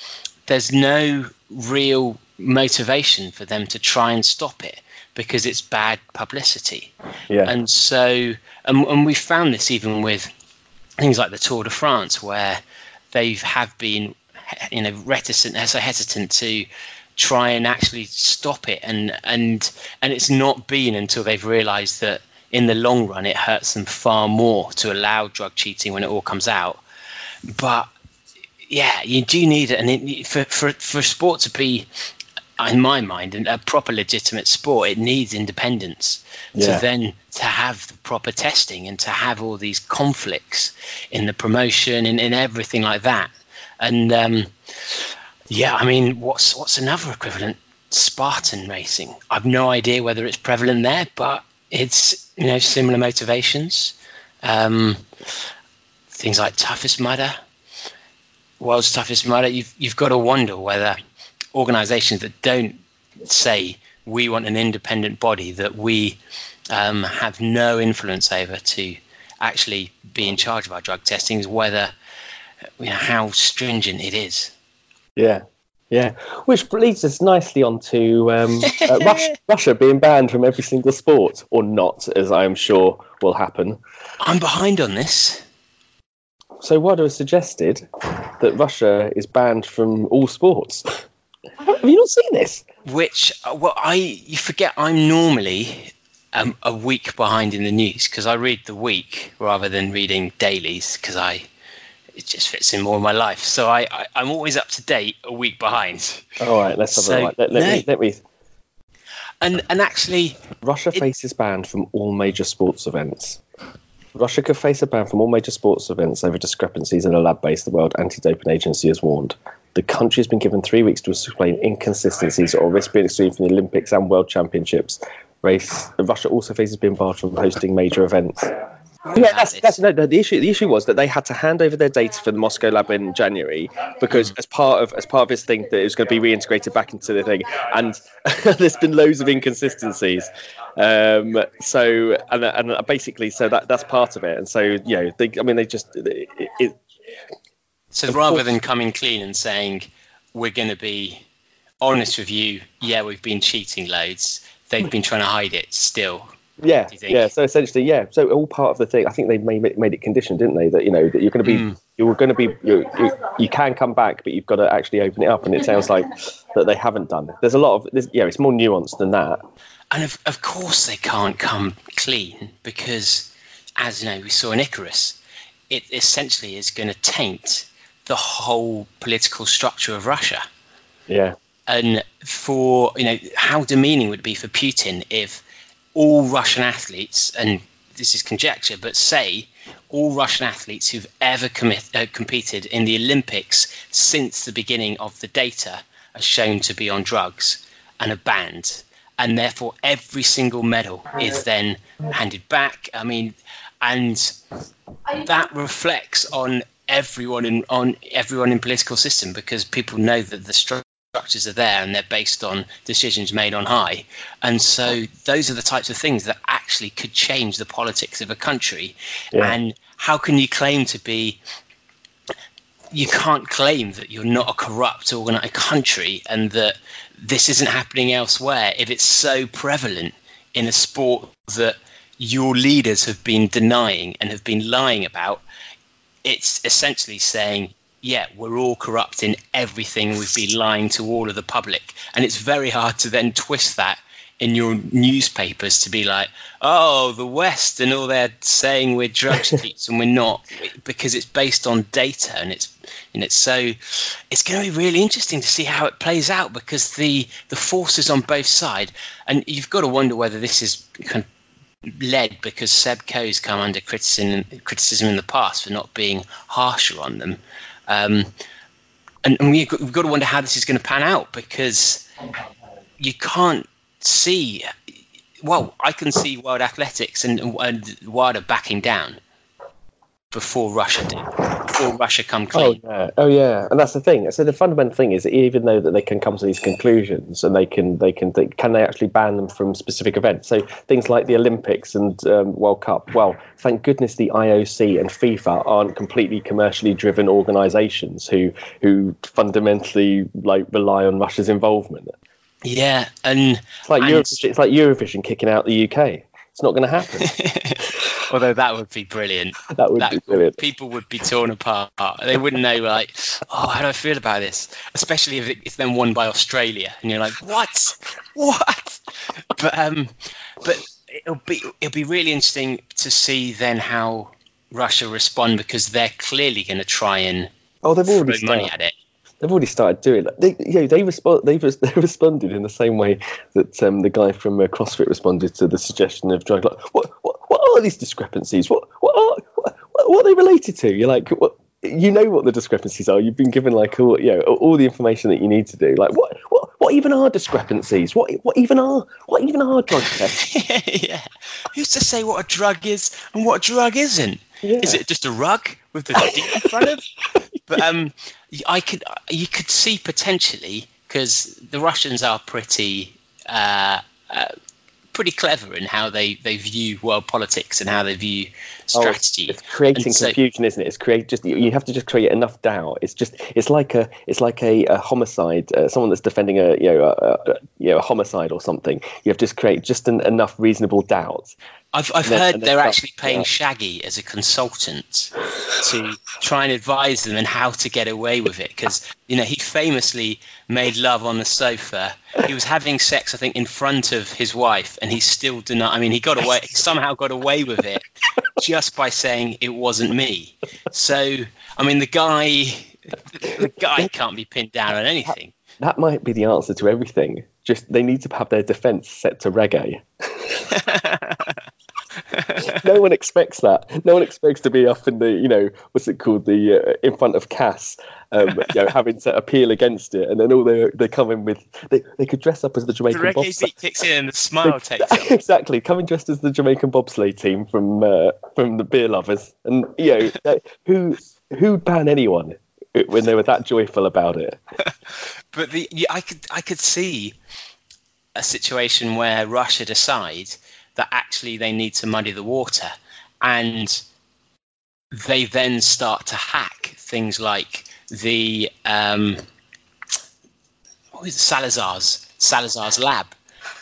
there's no real motivation for them to try and stop it because it's bad publicity. Yeah, And so, and, and we found this even with things like the Tour de France, where they have been, you know, reticent, so hesitant to try and actually stop it, and and and it's not been until they've realised that in the long run it hurts them far more to allow drug cheating when it all comes out. But yeah, you do need it, and it, for for for sport to be, in my mind, a proper legitimate sport, it needs independence Yeah. to then to have the proper testing and to have all these conflicts in the promotion and in everything like that. And um, yeah, I mean, what's what's another equivalent? Spartan racing. I've no idea whether it's prevalent there, but it's you know similar motivations. Um, things like toughest mudder, world's toughest mudder. You've you've got to wonder whether organisations that don't say we want an independent body that we um, have no influence over to actually be in charge of our drug testing is whether you know how stringent it is. Yeah, yeah. Which leads us nicely on to um, uh, Russia, Russia being banned from every single sport, or not, as I am sure will happen. I'm behind on this. So Wada has suggested that Russia is banned from all sports. Have you not seen this? which uh, well i you forget i'm normally um, a week behind in the news because i read the week rather than reading dailies because i it just fits in more in my life so I, I i'm always up to date a week behind All right, let's have So, a look. Let, let no. me, let me. and and actually Russia It- faces ban from all major sports events. Russia could face a ban from all major sports events over discrepancies in a lab base, the World Anti Doping Agency has warned. The country has been given three weeks to explain inconsistencies or risk being excluded from the Olympics and World Championships. Race, Russia also faces being barred from hosting major events. yeah, that's, that's no, no. The issue, the issue was that they had to hand over their data for the Moscow lab in January because, as part of as part of this thing, that it was going to be reintegrated back into the thing, and there's been loads of inconsistencies. Um, so, and, and basically, so that that's part of it, and so you know, they, I mean, they just it, it so rather than coming clean and saying we're going to be honest with you, yeah, we've been cheating loads. They've been trying to hide it still. Yeah, yeah. So essentially, yeah. So all part of the thing. I think they made made it conditioned, didn't they? That you know that you're going to be mm. you're going to be you, you, you can come back, but you've got to actually open it up. And it sounds like that they haven't done. There's a lot of this. Yeah, it's more nuanced than that. And of of course they can't come clean because, as you know, we saw in Icarus, it essentially is going to taint the whole political structure of Russia. Yeah. And for you know, how demeaning would it be for Putin if all Russian athletes, and this is conjecture, but say all Russian athletes who've ever commit, uh, competed in the Olympics since the beginning of the data are shown to be on drugs and are banned, and therefore every single medal is then handed back. I mean, and that reflects on everyone in on everyone in political system because people know that the structures are there and they're based on decisions made on high. And so those are the types of things that actually could change the politics of a country. Yeah. And how can you claim to be you can't claim that you're not a corrupt organized country and that this isn't happening elsewhere if it's so prevalent in a sport that your leaders have been denying and have been lying about. It's essentially saying yeah, we're all corrupt in everything. We've been lying to all of the public. And it's very hard to then twist that in your newspapers to be like, oh, the West and all they're saying we're drug cheats and we're not, because it's based on data and it's and it's so it's going to be really interesting to see how it plays out because the the forces on both sides, and you've got to wonder whether this is kind of led because Seb Coe's come under criticism criticism in the past for not being harsher on them. Um, and, and we've, got, to wonder how this is going to pan out because you can't see. Well, I can see World Athletics and, and WADA backing down before Russia did, before Russia come clean. Oh yeah, oh yeah, and that's the thing. So the fundamental thing is that even though that they can come to these conclusions and they can they can think, can they actually ban them from specific events? So things like the Olympics and um, World Cup. Well, thank goodness the IOC and FIFA aren't completely commercially driven organisations who who fundamentally like rely on Russia's involvement. Yeah, and it's like and, Eurovision. It's like Eurovision kicking out the UK. It's not going to happen. Although that would be brilliant. That would that, be brilliant. People would be torn apart. They wouldn't know, like, oh, how do I feel about this? Especially if it's then won by Australia, and you're like, what? What? But um, but it'll be it'll be really interesting to see then how Russia respond because they're clearly going to try and oh, they've already throw money at it they've already started doing it. They, you know, they respond. They, they responded in the same way that um, the guy from uh, CrossFit responded to the suggestion of drug. Like, what, what, what are these discrepancies? What, what are, what, what are they related to? You're like, what? You know what the discrepancies are. You've been given like all, you know, all the information that you need to do. Like, what, what, what even are discrepancies? What, what even are, what even are drug tests? yeah. Who's to say what a drug is and what a drug isn't? Yeah. Is it just a rug with the D in front of? But um, I could you could see potentially because the Russians are pretty uh, uh, pretty clever in how they, they view world politics and how they view strategy. Oh, it's, creating so, confusion, isn't it? It's create just you have to just create enough doubt. It's just it's like a it's like a, a homicide. Uh, someone that's defending a you know a, a, you know a homicide or something. You have to just create just an, enough reasonable doubt I've, I've heard they're actually paying yeah. Shaggy as a consultant to try and advise them on how to get away with it because you know he famously made love on the sofa. He was having sex, I think, in front of his wife, and he still denied. I mean, he got away he somehow got away with it just by saying it wasn't me. So I mean, the guy the guy can't be pinned down on anything. That might be the answer to everything. Just they need to have their defense set to reggae. no one expects that. No one expects to be up in the, you know, what's it called, the uh, in front of CAS, um, you know, having to appeal against it, and then all they they come in with, they, they could dress up as the Jamaican the reggae beat kicks in and the smile takes off. exactly, coming dressed as the Jamaican bobsleigh team from uh, from the beer lovers, and you know, who who'd ban anyone when they were that joyful about it? But the yeah, I could I could see a situation where Russia decide that actually they need to muddy the water, and they then start to hack things like the um, what is it, Salazar's Salazar's lab,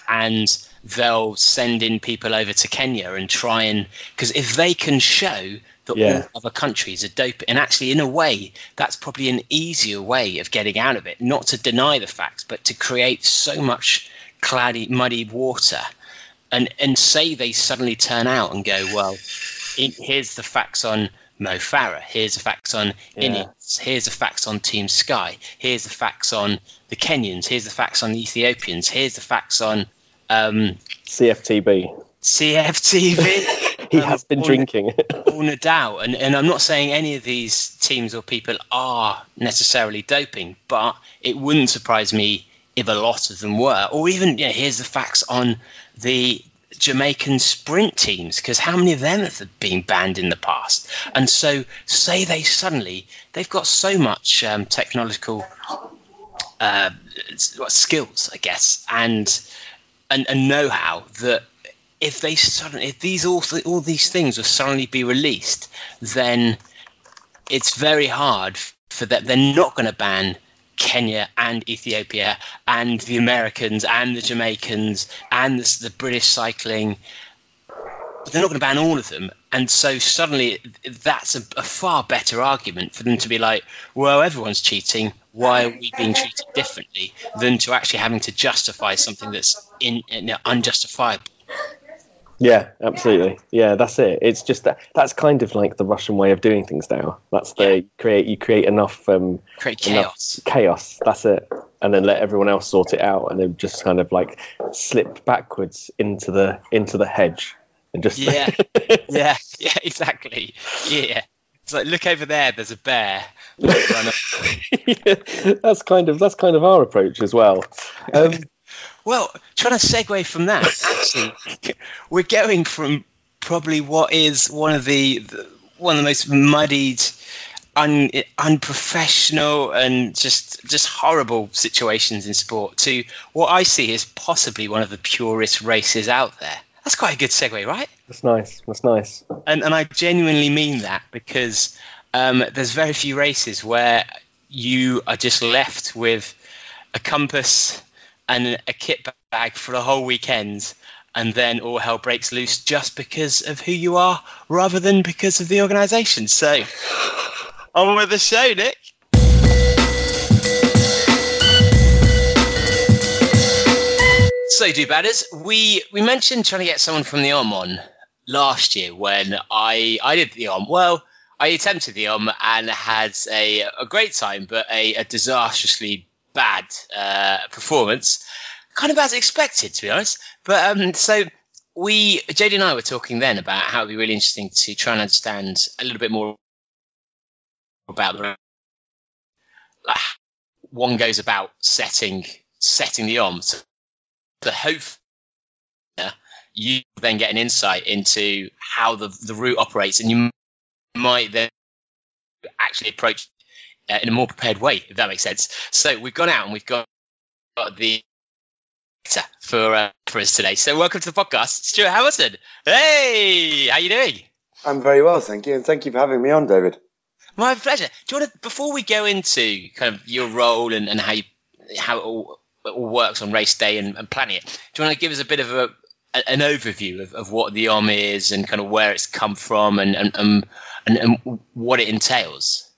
and they'll send in people over to Kenya and try and because if they can show that Yeah. all other countries are doping, and actually in a way that's probably an easier way of getting out of it, not to deny the facts, but to create so much cloudy, muddy water, and and say they suddenly turn out and go, well, in, here's the facts on Mo Farah, here's the facts on Yeah. Ineos, here's the facts on Team Sky, here's the facts on the Kenyans, here's the facts on the Ethiopians, here's the facts on um, CFTB. CFTV. He um, has been or- drinking. or Nadal, and, and I'm not saying any of these teams or people are necessarily doping, but it wouldn't surprise me if a lot of them were. Or even, you know, here's the facts on the Jamaican sprint teams, because how many of them have been banned in the past? And so, say they suddenly they've got so much um, technological uh, skills, I guess, and and, and know-how that if they suddenly if these all th- all these things will suddenly be released, then it's very hard for that. They're not going to ban Kenya and Ethiopia and the Americans and the Jamaicans and the, the British cycling. But They're not going to ban all of them, and so suddenly that's a, a far better argument for them to be like, "Well, everyone's cheating. Why are we being treated differently?" Than to actually having to justify something that's in, know, unjustifiable. Yeah, absolutely. Yeah, that's it. It's just that that's kind of like the Russian way of doing things now. That's the you create you create enough um, Create enough chaos. chaos. That's it, and then let everyone else sort it out, and then just kind of like slip backwards into the into the hedge and just Yeah. Yeah, yeah, exactly. Yeah. It's like look over there. There's a bear. Up. that's kind of that's kind of our approach as well. Um, Well, trying to segue from that, actually, we're going from probably what is one of the, the one of the most muddied, un, unprofessional, and just just horrible situations in sport to what I see as possibly one of the purest races out there. That's quite a good segue, right? that's nice. That's nice. and and I genuinely mean that because um, there's very few races where you are just left with a compass and a kit bag for the whole weekend, and then all hell breaks loose just because of who you are, rather than because of the organisation. So, on with the show, Nick. So, do batters. We we mentioned trying to get someone from the OMM on last year when I I did the OMM. Well, I attempted the OMM and had a, a great time, but a, a disastrously bad uh, performance, kind of as expected, to be honest. But um, so we JD and I were talking then about how it'd be really interesting to try and understand a little bit more about the like, one goes about setting setting the. So the hope you then get an insight into how the, the route operates and you might then actually approach uh, in a more prepared way if that makes sense. So we've gone out and we've got, the for uh, for us today. So welcome to the podcast stuart hamilton. Hey how you doing? I'm very well, thank you, and thank you for having me on, David. my pleasure. Do you want to before we go into kind of your role and, and how you how it all, it all works on race day and, and planning it do you want to give us a bit of a a- an overview of, of what the OMM is and kind of where it's come from and and, and, and, and what it entails.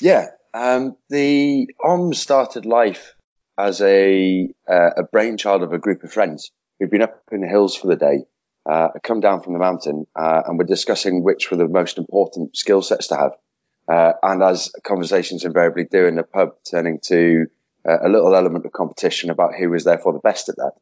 Yeah, um, the OMM started life as a uh, a brainchild of a group of friends who'd been up in the hills for the day, uh, come down from the mountain, uh, and were discussing which were the most important skill sets to have. Uh, and as conversations invariably do in the pub, turning to uh, a little element of competition about who was therefore the best at that.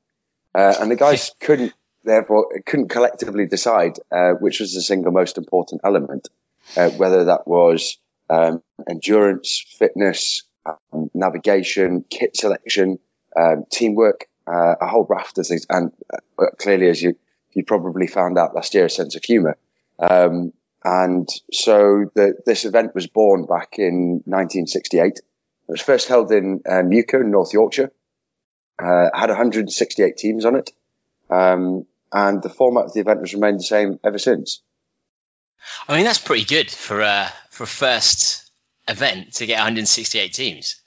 Uh, and the guys couldn't therefore couldn't collectively decide uh, which was the single most important element, uh, whether that was um, endurance, fitness, um, navigation, kit selection, um, teamwork, uh, a whole raft of things, and uh, clearly, as you you probably found out last year, a sense of humour. Um, and so the, this event was born back in 1968. It was first held in uh, Newco, North Yorkshire. Uh, had 168 teams on it. Um, and the format of the event has remained the same ever since. I mean, that's pretty good for a, for a first event to get 168 teams.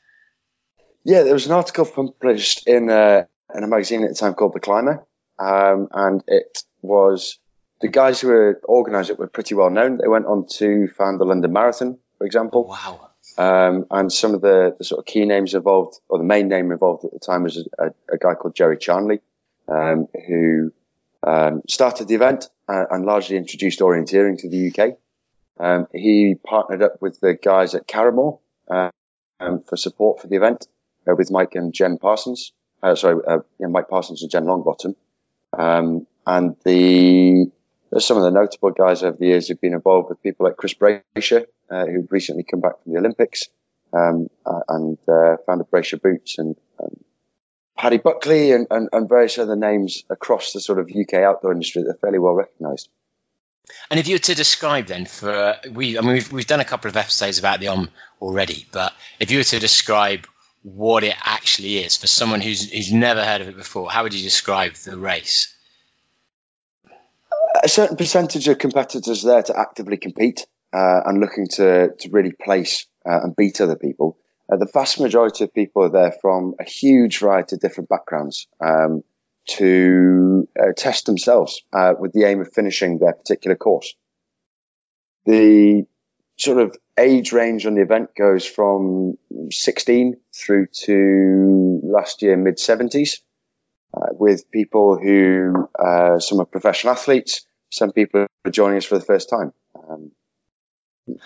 Yeah, there was an article published in, uh, in a magazine at the time called The Climber. Um, and it was the guys who were organised it were pretty well known. They went on to found the London Marathon, for example. Wow. Um, and some of the, the, sort of key names involved, or the main name involved at the time, was a, a guy called Gerry Charnley, um, who um, started the event uh, and largely introduced orienteering to the UK. Um, he partnered up with the guys at Karrimor uh, um, for support for the event uh, with Mike and Jen Parsons. Uh, sorry, uh, yeah, Mike Parsons and Jen Longbottom. Um, and the there's some of the notable guys over the years who've been involved with people like Chris Brasher, uh, who've recently come back from the Olympics, um, uh, and founded Brasher Boots, and, and Paddy Buckley, and, and, and, various other names across the sort of UK outdoor industry that are fairly well recognised. And if you were to describe then for we, I mean, we've, we've done a couple of episodes about the OMM already, but if you were to describe what it actually is for someone who's who's never heard of it before, how would you describe the race? a certain percentage of competitors there to actively compete uh, and looking to, to really place uh, and beat other people. Uh, the vast majority of people are there from a huge variety of different backgrounds um, to uh, test themselves uh, with the aim of finishing their particular course. The sort of age range on the event goes from 16 through to last year mid 70s uh, with people who, uh, some are professional athletes, some people are joining us for the first time. Um,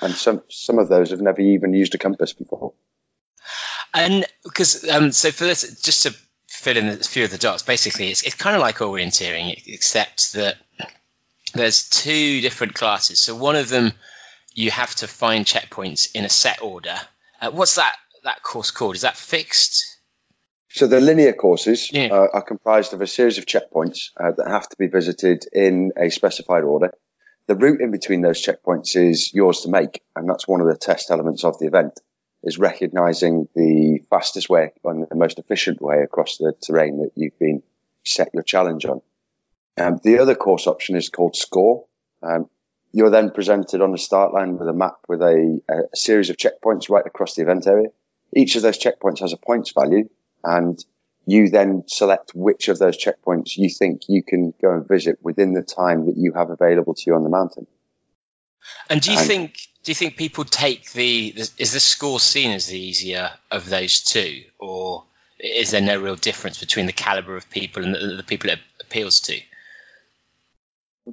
and some, some of those have never even used a compass before. And because, um, so for this, just to fill in a few of the dots, basically it's, it's kind of like orienteering, except that there's two different classes. So one of them, you have to find checkpoints in a set order. Uh, what's that, that course called? Is that fixed? So the linear courses yeah. uh, are comprised of a series of checkpoints uh, that have to be visited in a specified order. The route in between those checkpoints is yours to make, and that's one of the test elements of the event. Is recognizing the fastest way and the most efficient way across the terrain that you've been set your challenge on. Um, the other course option is called score. Um, you're then presented on the start line with a map with a, a series of checkpoints right across the event area. Each of those checkpoints has a points value and you then select which of those checkpoints you think you can go and visit within the time that you have available to you on the mountain. And do you and, think do you think people take the, the is the score seen as the easier of those two, or is there no real difference between the caliber of people and the, the people it appeals to?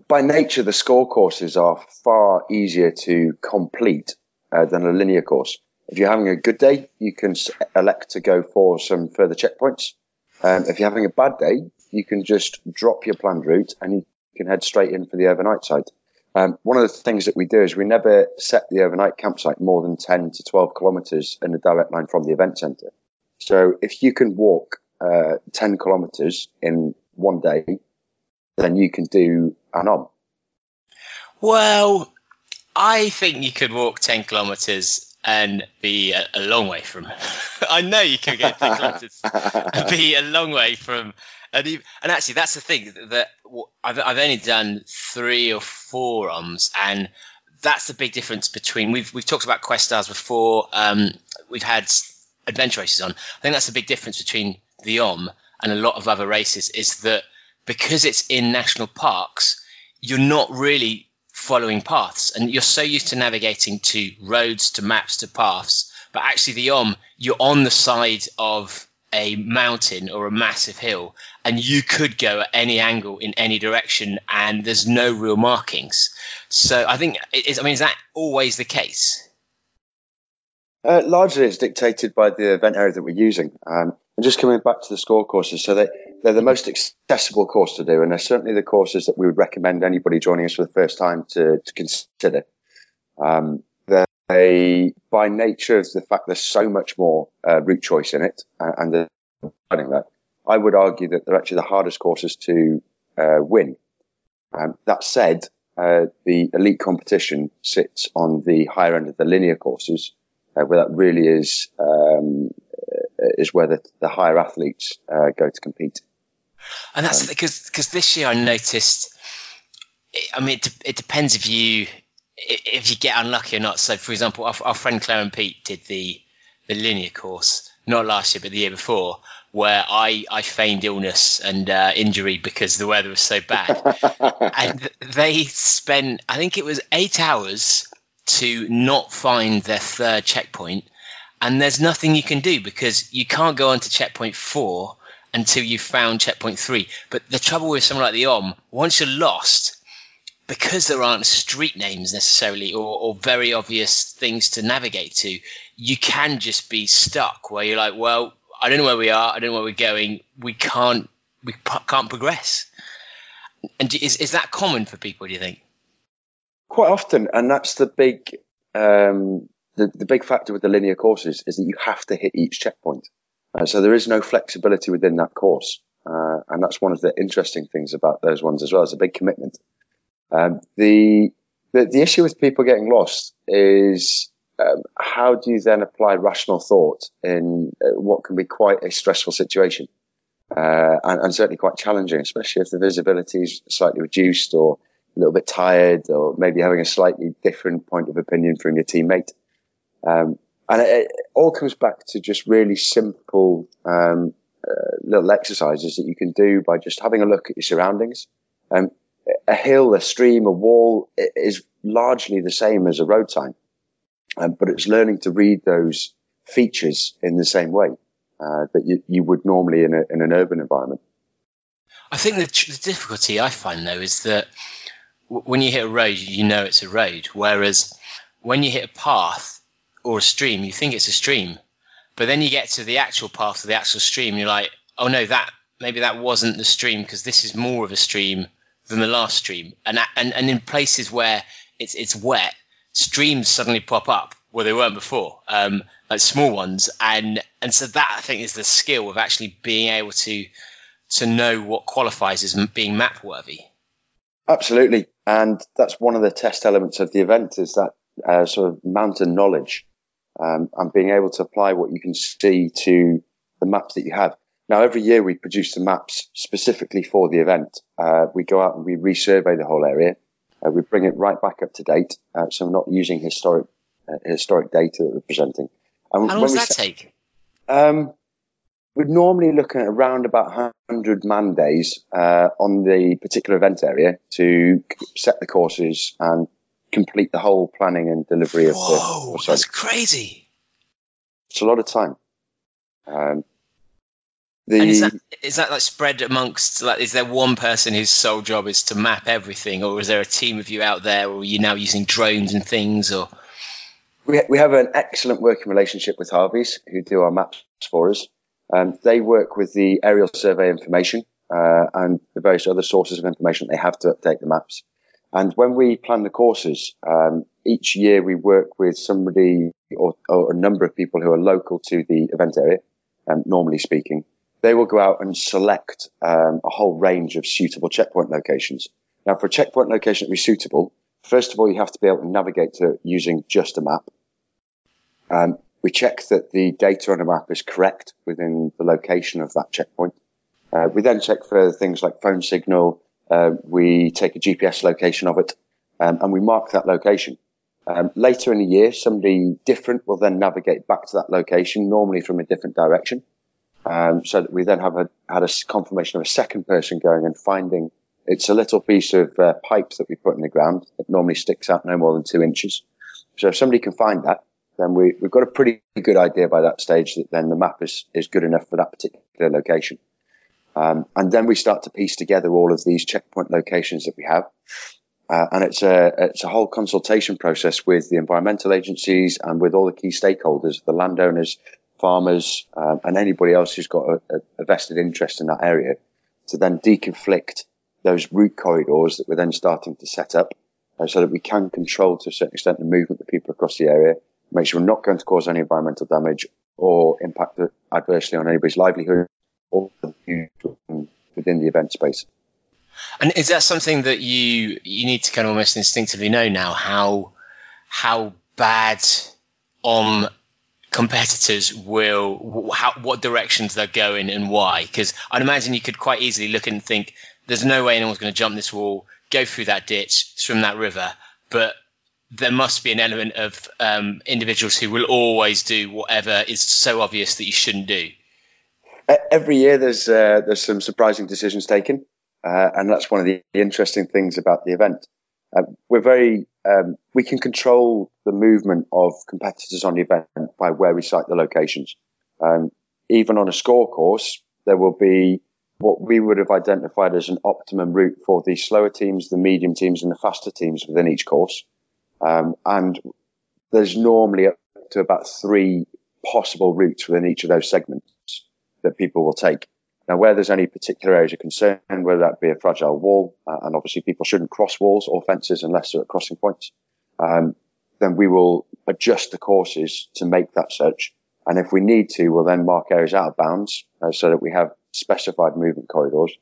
By nature, the score courses are far easier to complete uh, than a linear course. If you're having a good day, you can elect to go for some further checkpoints. Um, if you're having a bad day, you can just drop your planned route and you can head straight in for the overnight site. Um, one of the things that we do is we never set the overnight campsite more than 10 to 12 kilometres in a direct line from the event centre. So if you can walk uh, 10 kilometres in one day, then you can do an OMM. Well, I think you could walk 10 kilometres and be a, a long way from. I know you can get things like this, and be a long way from. And, even, and actually, that's the thing that I've, I've only done three or four OMMs, and that's the big difference between. We've we've talked about Questars before. Um, we've had adventure races on. I think that's the big difference between the OMM and a lot of other races is that because it's in national parks, you're not really following paths. And you're so used to navigating to roads, to maps, to paths. But actually, the OMM, you're on the side of a mountain or a massive hill, and you could go at any angle in any direction, and there's no real markings. So I think, is, I mean, is that always the case? Uh, largely, it's dictated by the event area that we're using. Um, And just coming back to the score courses, so they, they're the most accessible course to do, and they're certainly the courses that we would recommend anybody joining us for the first time to, to consider. Um, they, by nature of the fact there's so much more uh, route choice in it, uh, and the, that, I would argue that they're actually the hardest courses to uh, win. Um, that said, uh, the elite competition sits on the higher end of the linear courses, uh, where that really is um, uh, is where the, the higher athletes uh, go to compete. And that's because um, because this year I noticed. I mean, it, it depends if you if you get unlucky or not. So, for example, our, our friend Claire and Pete did the the linear course, not last year but the year before, where I, I feigned illness and uh, injury because the weather was so bad. and they spent, I think it was eight hours to not find their third checkpoint. And there's nothing you can do because you can't go on to checkpoint four until you've found checkpoint three. But the trouble with something like the OMM, once you're lost, because there aren't street names necessarily or, or, very obvious things to navigate to, you can just be stuck where you're like, well, I don't know where we are. I don't know where we're going. We can't we can't progress. And is is that common for people? Do you think? Quite often, and that's the big um, the the big factor with the linear courses is that you have to hit each checkpoint. Uh, so there is no flexibility within that course, uh, and that's one of the interesting things about those ones as well. It's a big commitment. Um, the, the the issue with people getting lost is um, how do you then apply rational thought in uh, what can be quite a stressful situation uh, and, and, certainly quite challenging, especially if the visibility is slightly reduced or a little bit tired or maybe having a slightly different point of opinion from your teammate. Um, and it, it, all comes back to just really simple um, uh, little exercises that you can do by just having a look at your surroundings. Um, a hill, a stream, a wall is largely the same as a road sign um, but it's learning to read those features in the same way uh, that you, you would normally in, a, in an urban environment. I think the, the difficulty I find though is that when you hit a road, you know it's a road, whereas when you hit a path or a stream, you think it's a stream, but then you get to the actual path of the actual stream, you're like, oh no, that maybe that wasn't the stream because this is more of a stream than the last stream, and and and in places where it's it's wet, streams suddenly pop up where they weren't before, um, like small ones, and and so that I think is the skill of actually being able to to know what qualifies as being map worthy. Absolutely, and that's one of the test elements of the event is that uh, sort of mountain knowledge um, and being able to apply what you can see to the maps that you have. Now, every year we produce the maps specifically for the event. Uh, we go out and we resurvey the whole area uh, we bring it right back up to date, uh, so we're not using historic uh, historic data that we're presenting. And How long does that take? Um, we'd normally look at around about 100 man days uh, on the particular event area to set the courses and complete the whole planning and delivery of Whoa, the. that's crazy. It's a lot of time. Um, the, and is that is that like spread amongst like is there one person whose sole job is to map everything, or is there a team of you out there, or are you now using drones and things, or? We we have an excellent working relationship with Harveys, who do our maps for us. Um, they work with the aerial survey information uh, and the various other sources of information they have to update the maps. And when we plan the courses, um, each year we work with somebody or, or, a number of people who are local to the event area, um, normally speaking, they will go out and select um, a whole range of suitable checkpoint locations. Now, for a checkpoint location to be suitable, first of all, you have to be able to navigate to using just a map. We check that the data on a map is correct within the location of that checkpoint. Uh, we then check for things like phone signal. Uh, we take a GPS location of it, um, and we mark that location. Um, later in the year, somebody different will then navigate back to that location, normally from a different direction. Um, so that we then have a, had a confirmation of a second person going and finding it's a little piece of uh, pipe that we put in the ground that normally sticks out no more than two inches. So if somebody can find that, then we, have got a pretty good idea by that stage that then the map is, is good enough for that particular location. Um, and then we start to piece together all of these checkpoint locations that we have. Uh, and it's a, it's a whole consultation process with the environmental agencies and with all the key stakeholders, the landowners, farmers, um, and anybody else who's got a, a, vested interest in that area to then deconflict those route corridors that we're then starting to set up uh, so that we can control to a certain extent the movement of people across the area, make sure we're not going to cause any environmental damage or impact adversely on anybody's livelihood or within the event space. And is that something that you you need to kind of almost instinctively know now how how bad um competitors will how, what directions they're going and why because i'd imagine you could quite easily look and think there's no way anyone's going to jump this wall go through that ditch swim that river but there must be an element of um, individuals who will always do whatever is so obvious that you shouldn't do every year there's uh, there's some surprising decisions taken uh, and that's one of the interesting things about the event uh, we're very um, we can control the movement of competitors on the event by where we site the locations. Um, even on a score course, there will be what we would have identified as an optimum route for the slower teams, the medium teams, and the faster teams within each course. Um, and there's normally up to about three possible routes within each of those segments that people will take. Now, where there's any particular areas of concern, whether that be a fragile wall, uh, and obviously people shouldn't cross walls or fences unless they're at crossing points, um, then we will adjust the courses to make that search. And if we need to, we'll then mark areas out of bounds uh, so that we have specified movement corridors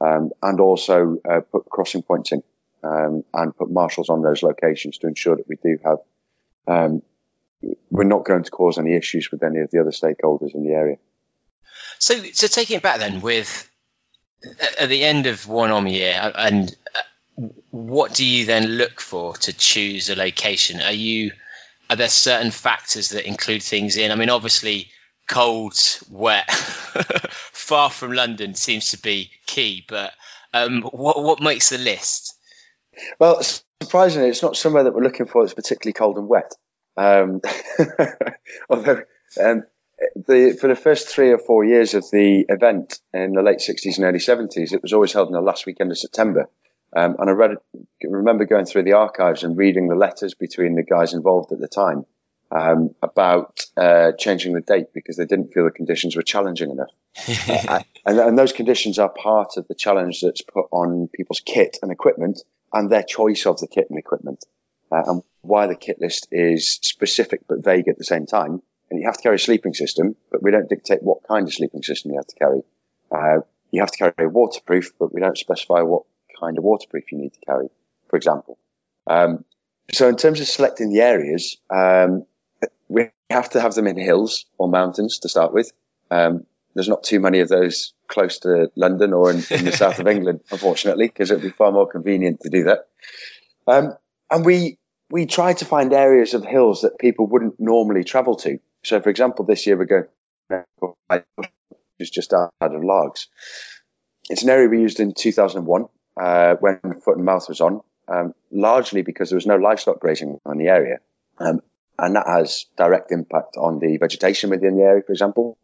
um, and also uh, put crossing points in um, and put marshals on those locations to ensure that we do have, um, we're not going to cause any issues with any of the other stakeholders in the area. So, so taking it back then, with at the end of one OMM year, uh, and uh, what do you then look for to choose a location? Are you are there certain factors that include things in? I mean, obviously, cold, wet, far from London seems to be key. But um, what what makes the list? Well, surprisingly, it's not somewhere that we're looking for that's particularly cold and wet. Um, although um, the, for the first three or four years of the event in the late 60s and early 70s, it was always held in the last weekend of September. Um, and I read, remember going through the archives and reading the letters between the guys involved at the time um, about uh, changing the date because they didn't feel the conditions were challenging enough. uh, and, and, those conditions are part of the challenge that's put on people's kit and equipment and their choice of the kit and equipment. Uh, and why the kit list is specific but vague at the same time and you have to carry a sleeping system, but we don't dictate what kind of sleeping system you have to carry. Uh, you have to carry a waterproof, but we don't specify what kind of waterproof you need to carry, for example. Um, so in terms of selecting the areas, um, we have to have them in hills or mountains to start with. Um, there's not too many of those close to London or in, in the south of England, unfortunately, because it'd be far more convenient to do that. Um, and we we try to find areas of hills that people wouldn't normally travel to. So, for example, this year we're going is just out of Largs. It's an area we used in 2001 uh, when Foot and Mouth was on, um, largely because there was no livestock grazing on the area. Um, and that has direct impact on the vegetation within the area, for example,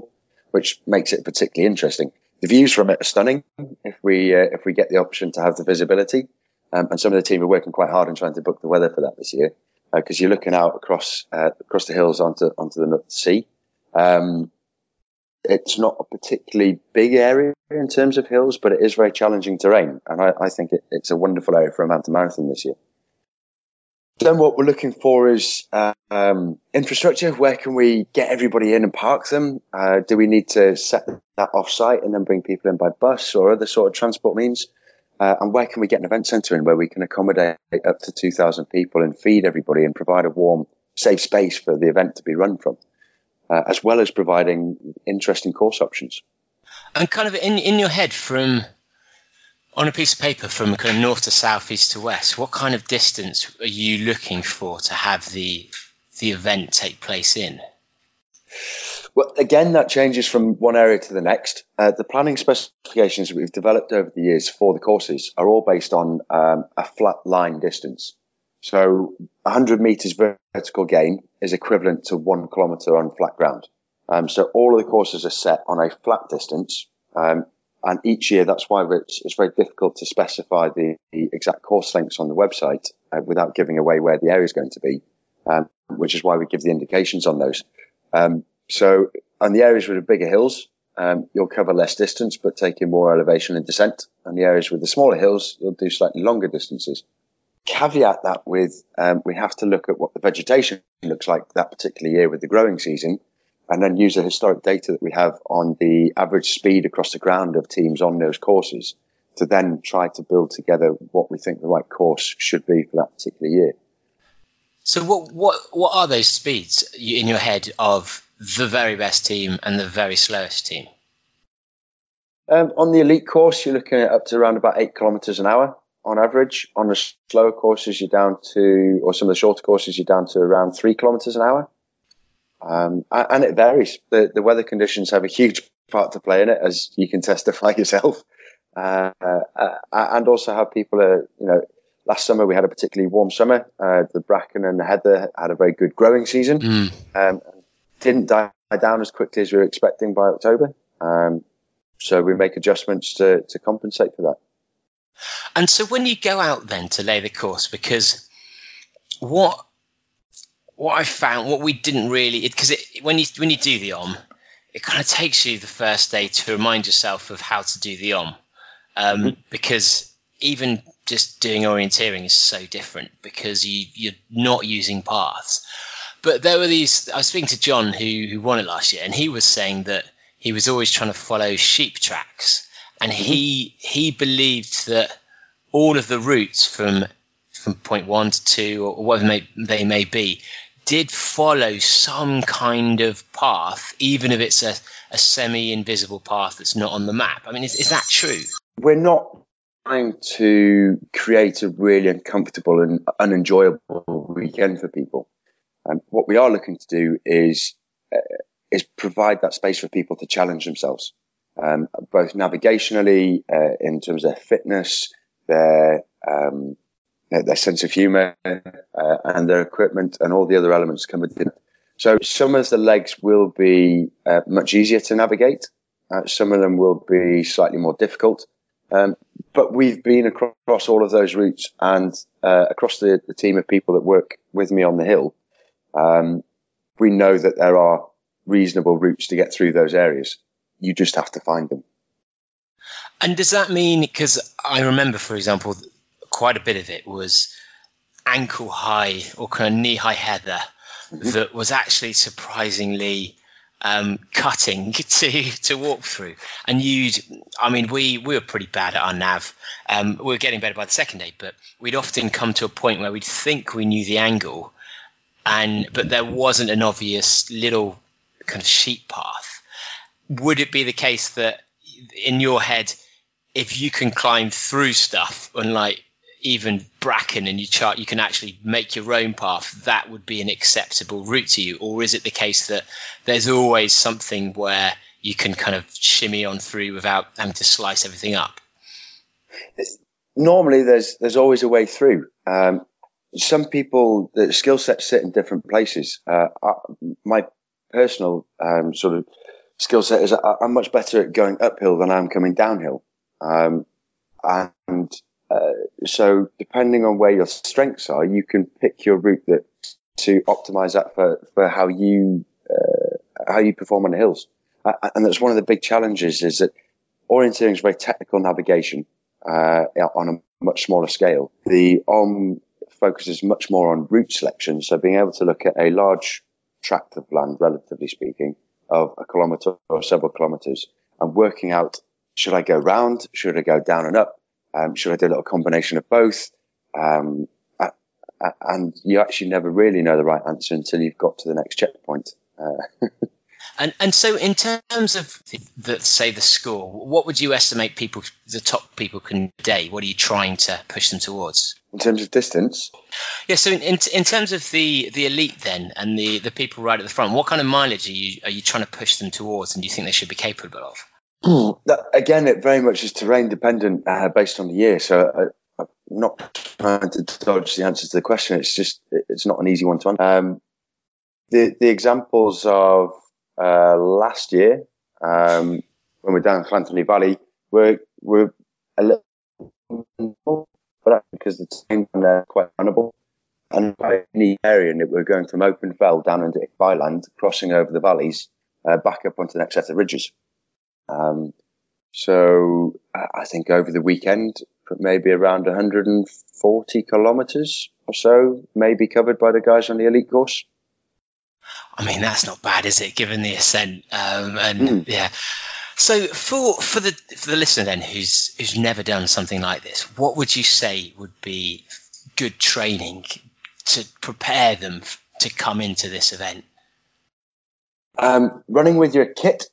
which makes it particularly interesting. The views from it are stunning if we uh, if we get the option to have the visibility. Um, and some of the team are working quite hard in trying to book the weather for that this year because uh, you're looking out across uh, across the hills onto onto the sea. Um, it's not a particularly big area in terms of hills, but it is very challenging terrain, and I, I think it, it's a wonderful area for a mountain marathon this year. Then what we're looking for is uh, um, infrastructure. Where can we get everybody in and park them? Uh, do we need to set that off site and then bring people in by bus or other sort of transport means? Uh, and where can we get an event centre in where we can accommodate up to 2,000 people and feed everybody and provide a warm, safe space for the event to be run from, uh, as well as providing interesting course options. And kind of in, in your head, from on a piece of paper from kind of north to south, east to west, what kind of distance are you looking for to have the the event take place in? Well, again, that changes from one area to the next. Uh, the planning specifications we've developed over the years for the courses are all based on um, a flat line distance. So 100 meters vertical gain is equivalent to one kilometer on flat ground. Um, so all of the courses are set on a flat distance. Um, and each year, that's why it's, it's very difficult to specify the, the, exact course lengths on the website uh, without giving away where the area is going to be, um, which is why we give the indications on those. Um, so on the areas with the bigger hills, um, you'll cover less distance, but taking more elevation and descent. And the areas with the smaller hills, you'll do slightly longer distances. Caveat that with, um, we have to look at what the vegetation looks like that particular year with the growing season, and then use the historic data that we have on the average speed across the ground of teams on those courses to then try to build together what we think the right course should be for that particular year. So what what what are those speeds in your head of the very best team and the very slowest team? Um, on the elite course, you're looking at up to around about eight kilometres an hour on average. On the slower courses, you're down to, or some of the shorter courses, you're down to around three kilometres an hour. Um, and it varies. The, the weather conditions have a huge part to play in it, as you can testify yourself. Uh, uh, and also how people are, you know, last summer we had a particularly warm summer. Uh, the bracken and the heather had a very good growing season. Mm. Um, didn't die down as quickly as we were expecting by October. Um, so we make adjustments to, to compensate for that. And so when you go out then to lay the course, because what what I found, what we didn't really, because when you when you do the OMM, it kind of takes you the first day to remind yourself of how to do the OMM, um, mm-hmm. because even just doing orienteering is so different because you you're not using paths. But there were these. I was speaking to John who who won it last year, and he was saying that he was always trying to follow sheep tracks, and mm-hmm. he he believed that all of the routes from from point one to two or whatever may, they may be did follow some kind of path, even if it's a, a semi invisible path that's not on the map. I mean, is, is that true? We're not trying to create a really uncomfortable and unenjoyable weekend for people. And what we are looking to do is uh, is provide that space for people to challenge themselves, um, both navigationally uh, in terms of their fitness, their um, their sense of humour, uh, and their equipment, and all the other elements come with it. So some of the legs will be uh, much easier to navigate. Uh, some of them will be slightly more difficult. Um, but we've been across all of those routes and uh, across the, the, team of people that work with me on the hill. Um, we know that there are reasonable routes to get through those areas. You just have to find them. And does that mean, because I remember, for example, quite a bit of it was ankle high or kind of knee high heather mm-hmm. that was actually surprisingly um, cutting to to walk through. And you'd, I mean, we we were pretty bad at our nav. Um, we were getting better by the second day, but we'd often come to a point where we'd think we knew the angle, and but there wasn't an obvious little kind of sheep path. Would it be the case that in your head, if you can climb through stuff, unlike even bracken and you chart you can actually make your own path. That would be an acceptable route to you. Or is it the case that there's always something where you can kind of shimmy on through without having to slice everything up? Normally there's there's always a way through. Um, some people the skill sets sit in different places. Uh, I, my personal um, sort of skill set is I, am much better at going uphill than I'm coming downhill. Um, and so depending on where your strengths are, you can pick your route that to optimize that for, for how you uh, how you perform on the hills. Uh, and that's one of the big challenges is that orienteering is very technical navigation uh, on a much smaller scale. The OMM focuses much more on route selection, so being able to look at a large tract of land, relatively speaking, of a kilometre or several kilometres, and working out should I go round, should I go down and up, um, should I do a little combination of both? Um, and you actually never really know the right answer until you've got to the next checkpoint. Uh, and and so in terms of the, the, say the score, what would you estimate people the top people can day? What are you trying to push them towards? In terms of distance? Yeah. So in, in, in terms of the the elite then and the the people right at the front, what kind of mileage are you are you trying to push them towards, and do you think they should be capable of? that, again, it very much is terrain dependent uh, based on the year. So I, am not trying to dodge the answer to the question. It's just it's not an easy one to answer. Um, the the examples of uh, last year um, when we're down in Llanthony Valley were were a little but because the terrain there quite runnable and in the area and we're going from open fell down into byland, crossing over the valleys uh, back up onto the next set of ridges. Um, so I think over the weekend, maybe around 140 kilometers or so, maybe covered by the guys on the elite course. I mean, that's not bad, is it? Given the ascent, um, and mm. yeah. So for for the for the listener then, who's who's never done something like this, what would you say would be good training to prepare them to come into this event? Um, running with your kit.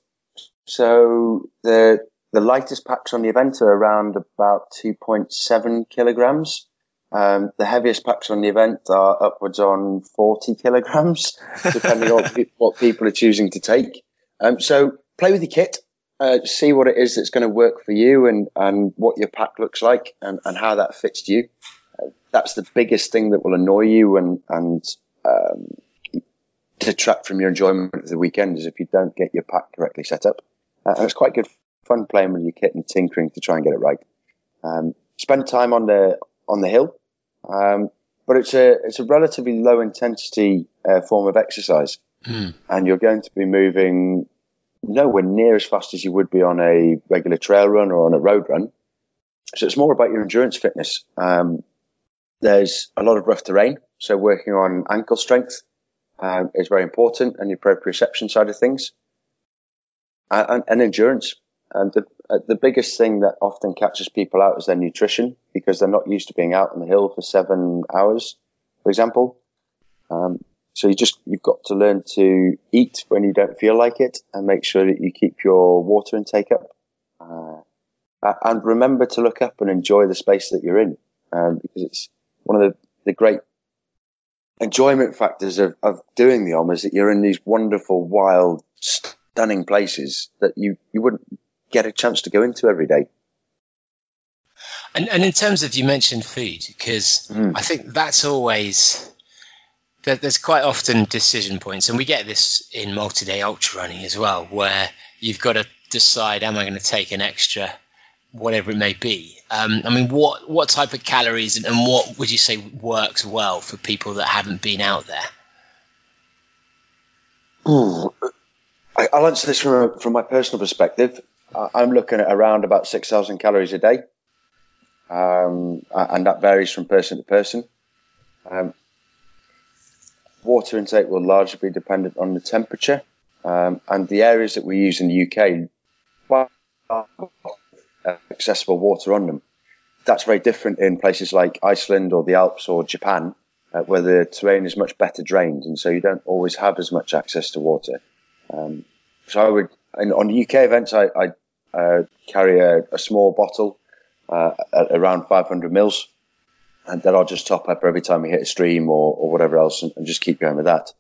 So the the lightest packs on the event are around about 2.7 kilograms. Um, the heaviest packs on the event are upwards on 40 kilograms, depending on what people are choosing to take. Um, so play with your kit, uh, see what it is that's going to work for you and, and what your pack looks like and, and how that fits you. Uh, that's the biggest thing that will annoy you and, and um, detract from your enjoyment of the weekend is if you don't get your pack correctly set up. Uh, and it's quite good fun playing with your kit and tinkering to try and get it right. Um, spend time on the on the hill, um, but it's a it's a relatively low intensity uh, form of exercise, mm. and you're going to be moving nowhere near as fast as you would be on a regular trail run or on a road run. So it's more about your endurance fitness. Um, there's a lot of rough terrain, so working on ankle strength um, is very important, and your proprioception side of things, uh, and, and endurance. And the, uh, the biggest thing that often catches people out is their nutrition because they're not used to being out on the hill for seven hours, for example. Um, so you just you've got to learn to eat when you don't feel like it, and make sure that you keep your water intake up. Uh, and remember to look up and enjoy the space that you're in, um, because it's one of the, the great enjoyment factors of, of doing the OMM is that you're in these wonderful, wild, stunning places that you, you wouldn't get a chance to go into every day. And, and in terms of you mentioned food, because mm. I think that's always there's quite often decision points, and we get this in multi-day ultra running as well, where you've got to decide: Am I going to take an extra, whatever it may be? Um, I mean, what what type of calories and, and what would you say works well for people that haven't been out there? Ooh, I'll answer this from from my personal perspective. I'm looking at around about 6,000 calories a day. Um, and that varies from person to person. Um, water intake will largely be dependent on the temperature. Um, and the areas that we use in the UK, accessible water on them. That's very different in places like Iceland or the Alps or Japan, uh, where the terrain is much better drained, and so you don't always have as much access to water. Um, so I would, on the UK events, I, I uh, carry a, a, small bottle uh, around 500 mils, and then I'll just top up every time we hit a stream or, or whatever else, and, and, just keep going with that.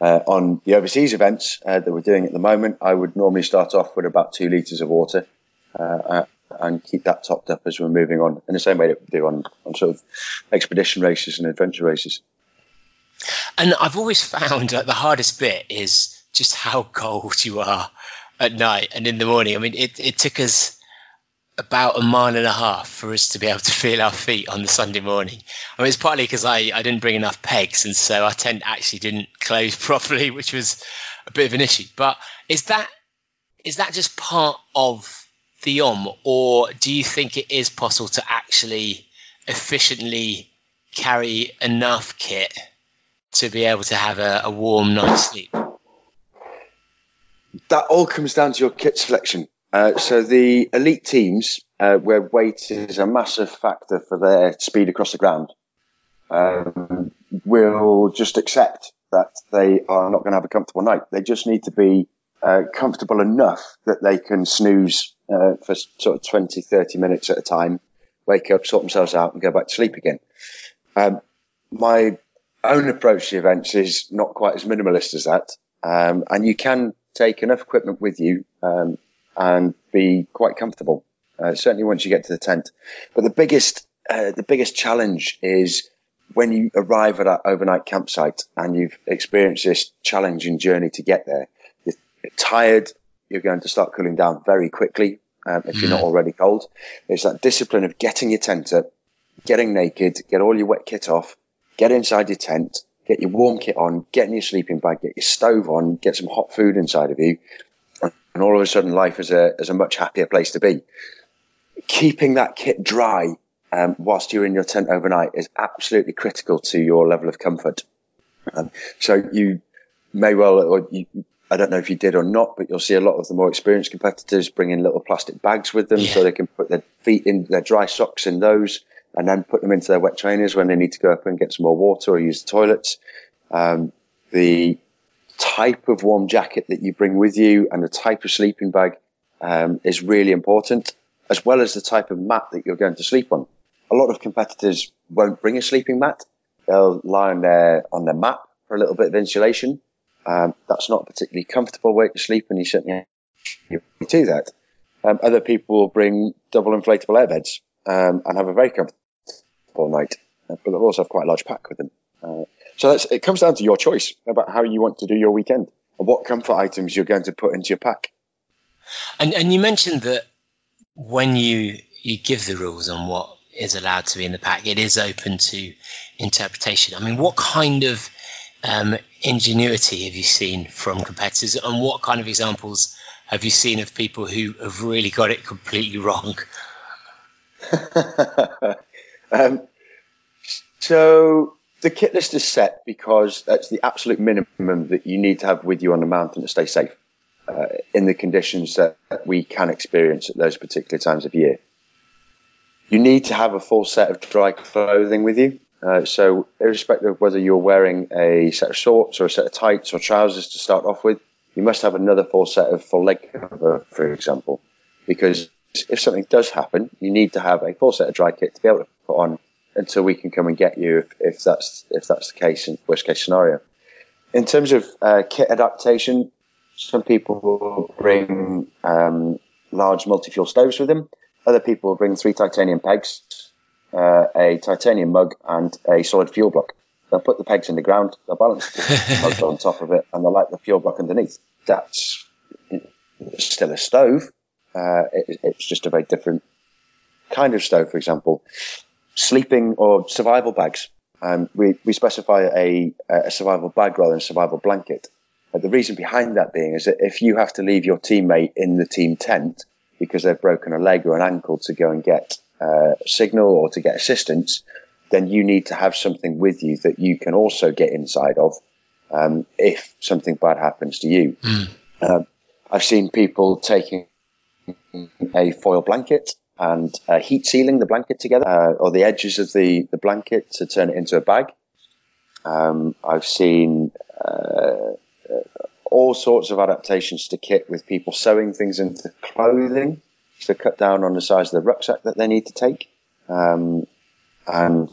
Uh, on the overseas events uh, that we're doing at the moment, I would normally start off with about two litres of water uh, uh, and keep that topped up as we're moving on, in the same way that we do on, on sort of expedition races and adventure races. And I've always found that the hardest bit is just how cold you are at night and in the morning. I mean, it, it took us about a mile and a half for us to be able to feel our feet on the Sunday morning. I mean, it's partly because I, I didn't bring enough pegs, and so our tent actually didn't close properly, which was a bit of an issue. But is that is that just part of the OMM, or do you think it is possible to actually efficiently carry enough kit to be able to have a, a warm night's sleep? That all comes down to your kit selection. Uh, so the elite teams, uh, where weight is a massive factor for their speed across the ground, um, will just accept that they are not going to have a comfortable night. They just need to be uh, comfortable enough that they can snooze uh, for sort of 20, 30 minutes at a time, wake up, sort themselves out, and go back to sleep again. Um, my own approach to events is not quite as minimalist as that. Um, and you can take enough equipment with you um, and be quite comfortable. Uh, certainly once you get to the tent. But the biggest uh, the biggest challenge is when you arrive at that overnight campsite and you've experienced this challenging journey to get there. You're tired. You're going to start cooling down very quickly um, if you're not mm. already cold. It's that discipline of getting your tent up, getting naked, get all your wet kit off, get inside your tent, get your warm kit on, get in your sleeping bag, get your stove on, get some hot food inside of you, and all of a sudden life is a is a much happier place to be. Keeping that kit dry um, whilst you're in your tent overnight is absolutely critical to your level of comfort. Um, so you may well, or you, I don't know if you did or not, but you'll see a lot of the more experienced competitors bring in little plastic bags with them yeah. so they can put their feet in their dry socks in those and then put them into their wet trainers when they need to go up and get some more water or use the toilets. Um, the type of warm jacket that you bring with you and the type of sleeping bag um, is really important, as well as the type of mat that you're going to sleep on. A lot of competitors won't bring a sleeping mat. They'll lie on their on their mat for a little bit of insulation. Um, that's not a particularly comfortable way to sleep, and you certainly do that. Um, other people will bring double inflatable air beds um, and have a very comfortable night, uh, but they'll also have quite a large pack with them. Uh, so it comes down to your choice about how you want to do your weekend and what comfort items you're going to put into your pack. And, and you mentioned that when you you give the rules on what is allowed to be in the pack, it is open to interpretation. I mean, what kind of um, ingenuity have you seen from competitors, and what kind of examples have you seen of people who have really got it completely wrong? um, so the kit list is set because that's the absolute minimum that you need to have with you on the mountain to stay safe uh, in the conditions that we can experience at those particular times of year. You need to have a full set of dry clothing with you. Uh, so, irrespective of whether you're wearing a set of shorts or a set of tights or trousers to start off with, you must have another full set of full leg cover, for example, because if something does happen, you need to have a full set of dry kit to be able to put on until we can come and get you if, if that's if that's the case in worst case scenario. In terms of uh, kit adaptation, some people will bring um, large multi-fuel stoves with them. Other people will bring three titanium pegs, uh, a titanium mug, and a solid fuel block. They'll put the pegs in the ground, they'll balance the mug on top of it, and they'll light the fuel block underneath. That's still a stove. Uh, it, it's just a very different kind of stove, for example sleeping or survival bags. Um, we, we specify a, a survival bag rather than a survival blanket. Uh, the reason behind that being is that if you have to leave your teammate in the team tent because they've broken a leg or an ankle to go and get uh, signal or to get assistance, then you need to have something with you that you can also get inside of um, if something bad happens to you. Mm. Um, I've seen people taking a foil blanket and uh, heat sealing the blanket together uh, or the edges of the, the blanket to turn it into a bag. Um, I've seen uh, all sorts of adaptations to kit with people sewing things into clothing to cut down on the size of the rucksack that they need to take. Um, and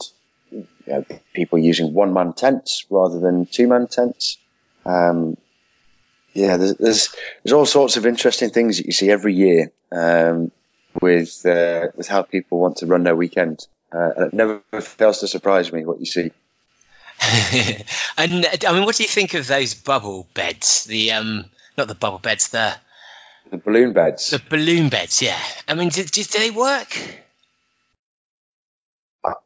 you know, people using one man tents rather than two man tents. Um, yeah, there's, there's, there's all sorts of interesting things that you see every year. Um, with uh, with how people want to run their weekend. Uh, and it never fails to surprise me what you see. and I mean, what do you think of those bubble beds? The um, not the bubble beds, the the balloon beds. The balloon beds, yeah. I mean, do, do they work?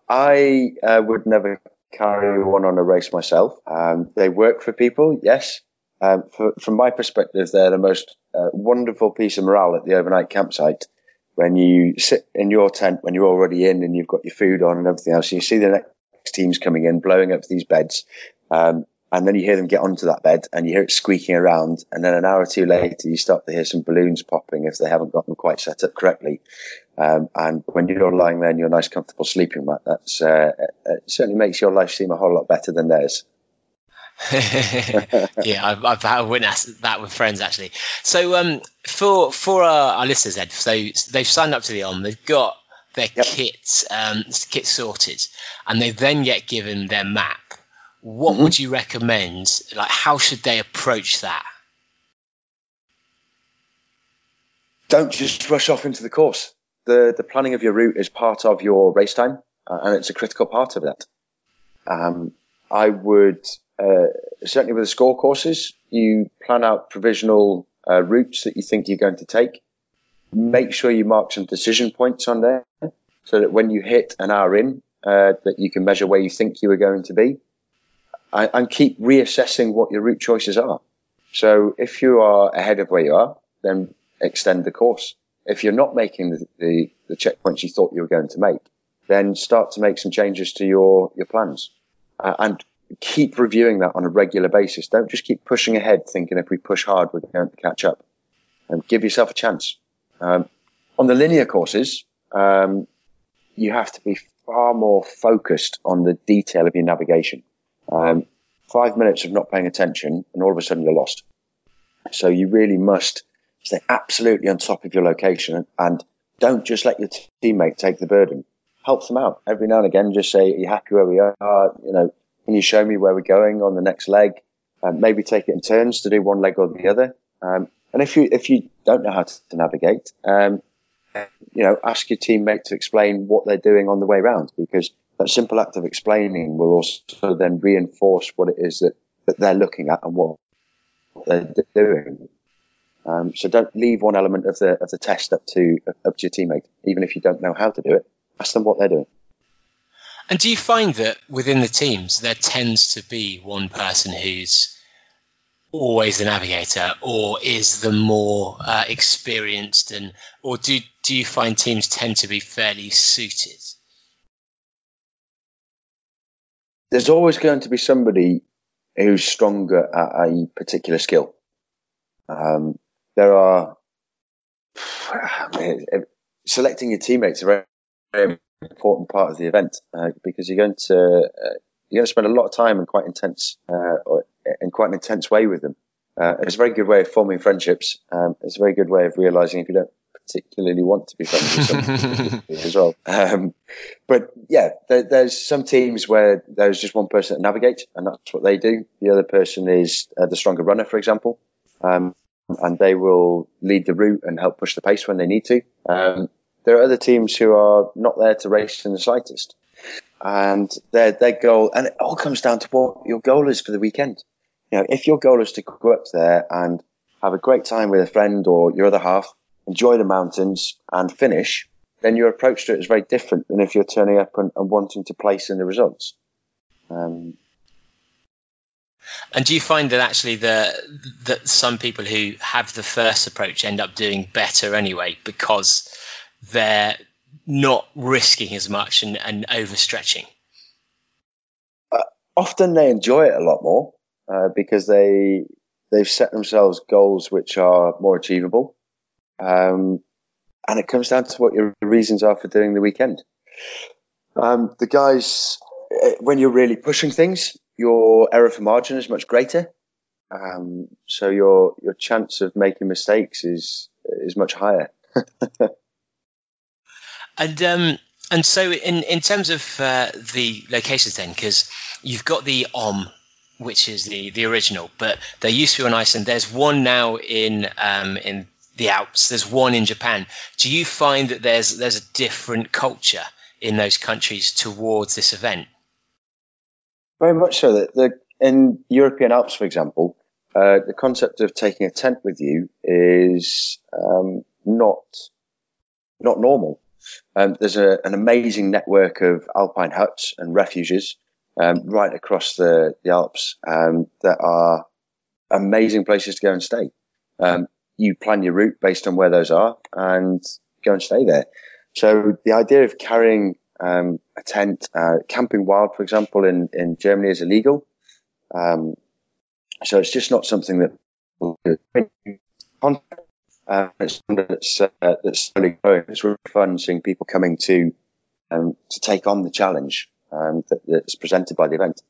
I uh, would never carry one on a race myself. Um, they work for people, yes. Um, for, from my perspective, they're the most uh, wonderful piece of morale at the overnight campsite when you sit in your tent when you're already in and you've got your food on and everything else, you see the next teams coming in, blowing up these beds, um, and then you hear them get onto that bed and you hear it squeaking around, and then an hour or two later you start to hear some balloons popping if they haven't got them quite set up correctly. Um, and when you're lying there in your nice, comfortable sleeping mat, that's uh, certainly makes your life seem a whole lot better than theirs. yeah, I've, I've, I've, witnessed that with friends actually. So um, for for our, our, listeners, Ed, so they've signed up to the OMM, they've got their yep. kit um, kit sorted, and they then get given their map. What mm-hmm. would you recommend? Like, how should they approach that? Don't just rush off into the course. the The planning of your route is part of your race time, uh, and it's a critical part of that. Um, I would uh, certainly with the score courses, you plan out provisional uh, routes that you think you're going to take. Make sure you mark some decision points on there so that when you hit an hour in, uh, that you can measure where you think you are going to be. and, and keep reassessing what your route choices are. So if you are ahead of where you are, then extend the course. If you're not making the, the, the checkpoints you thought you were going to make, then start to make some changes to your, your plans. Uh, and keep reviewing that on a regular basis. Don't just keep pushing ahead thinking if we push hard, we're going to catch up. And give yourself a chance. Um, on the linear courses, um, you have to be far more focused on the detail of your navigation. Um, five minutes of not paying attention, and all of a sudden you're lost. So you really must stay absolutely on top of your location and don't just let your teammate take the burden. Help them out every now and again. Just say, "Are you happy where we are?" You know, can you show me where we're going on the next leg? Um, maybe take it in turns to do one leg or the other. Um, and if you if you don't know how to, navigate, um, you know, ask your teammate to explain what they're doing on the way around because that simple act of explaining will also then reinforce what it is that, that they're looking at and what they're doing. Um, so don't leave one element of the of the test up to up to your teammate, even if you don't know how to do it. Ask them what they're doing. And do you find that within the teams there tends to be one person who's always the navigator, or is the more uh, experienced, and or do do you find teams tend to be fairly suited? There's always going to be somebody who's stronger at a particular skill. Um, there are selecting your teammates a very, important part of the event uh, because you're going to uh, you're going to spend a lot of time in quite intense uh, in quite an intense way with them. Uh, it's a very good way of forming friendships. Um, it's a very good way of realizing if you don't particularly want to be friends with someone as well. Um, but yeah, there, there's some teams where there's just one person that navigates, and that's what they do. The other person is uh, the stronger runner, for example, um, and they will lead the route and help push the pace when they need to. Um, there are other teams who are not there to race in the slightest, and their their goal, and it all comes down to what your goal is for the weekend. You know, if your goal is to go up there and have a great time with a friend or your other half, enjoy the mountains and finish, then your approach to it is very different than if you're turning up and, and wanting to place in the results. Um, and do you find that actually the that some people who have the first approach end up doing better anyway because they're not risking as much and, and overstretching? Uh, often they enjoy it a lot more uh, because they they've set themselves goals which are more achievable, um, and it comes down to what your reasons are for doing the weekend. Um, the guys, eh, when you're really pushing things, your error for margin is much greater. Um, so your your chance of making mistakes is is much higher. and um, and so in in terms of uh, the locations then, because you've got the OMM, which is the the original, but there used to be in Iceland. There's one now in um, in the Alps. There's one in Japan. Do you find that there's there's a different culture in those countries towards this event? Very much so. That the in European Alps, for example, uh, the concept of taking a tent with you is um, not not normal. Um, there's a, an amazing network of alpine huts and refuges um, right across the, the Alps um, that are amazing places to go and stay. Um, you plan your route based on where those are and go and stay there. So the idea of carrying um, a tent, uh, camping wild, for example, in, in Germany is illegal. Um, so it's just not something that uh, it's that's, uh, that's slowly growing. It's really fun seeing people coming to um, to take on the challenge um, that, that's presented by the event.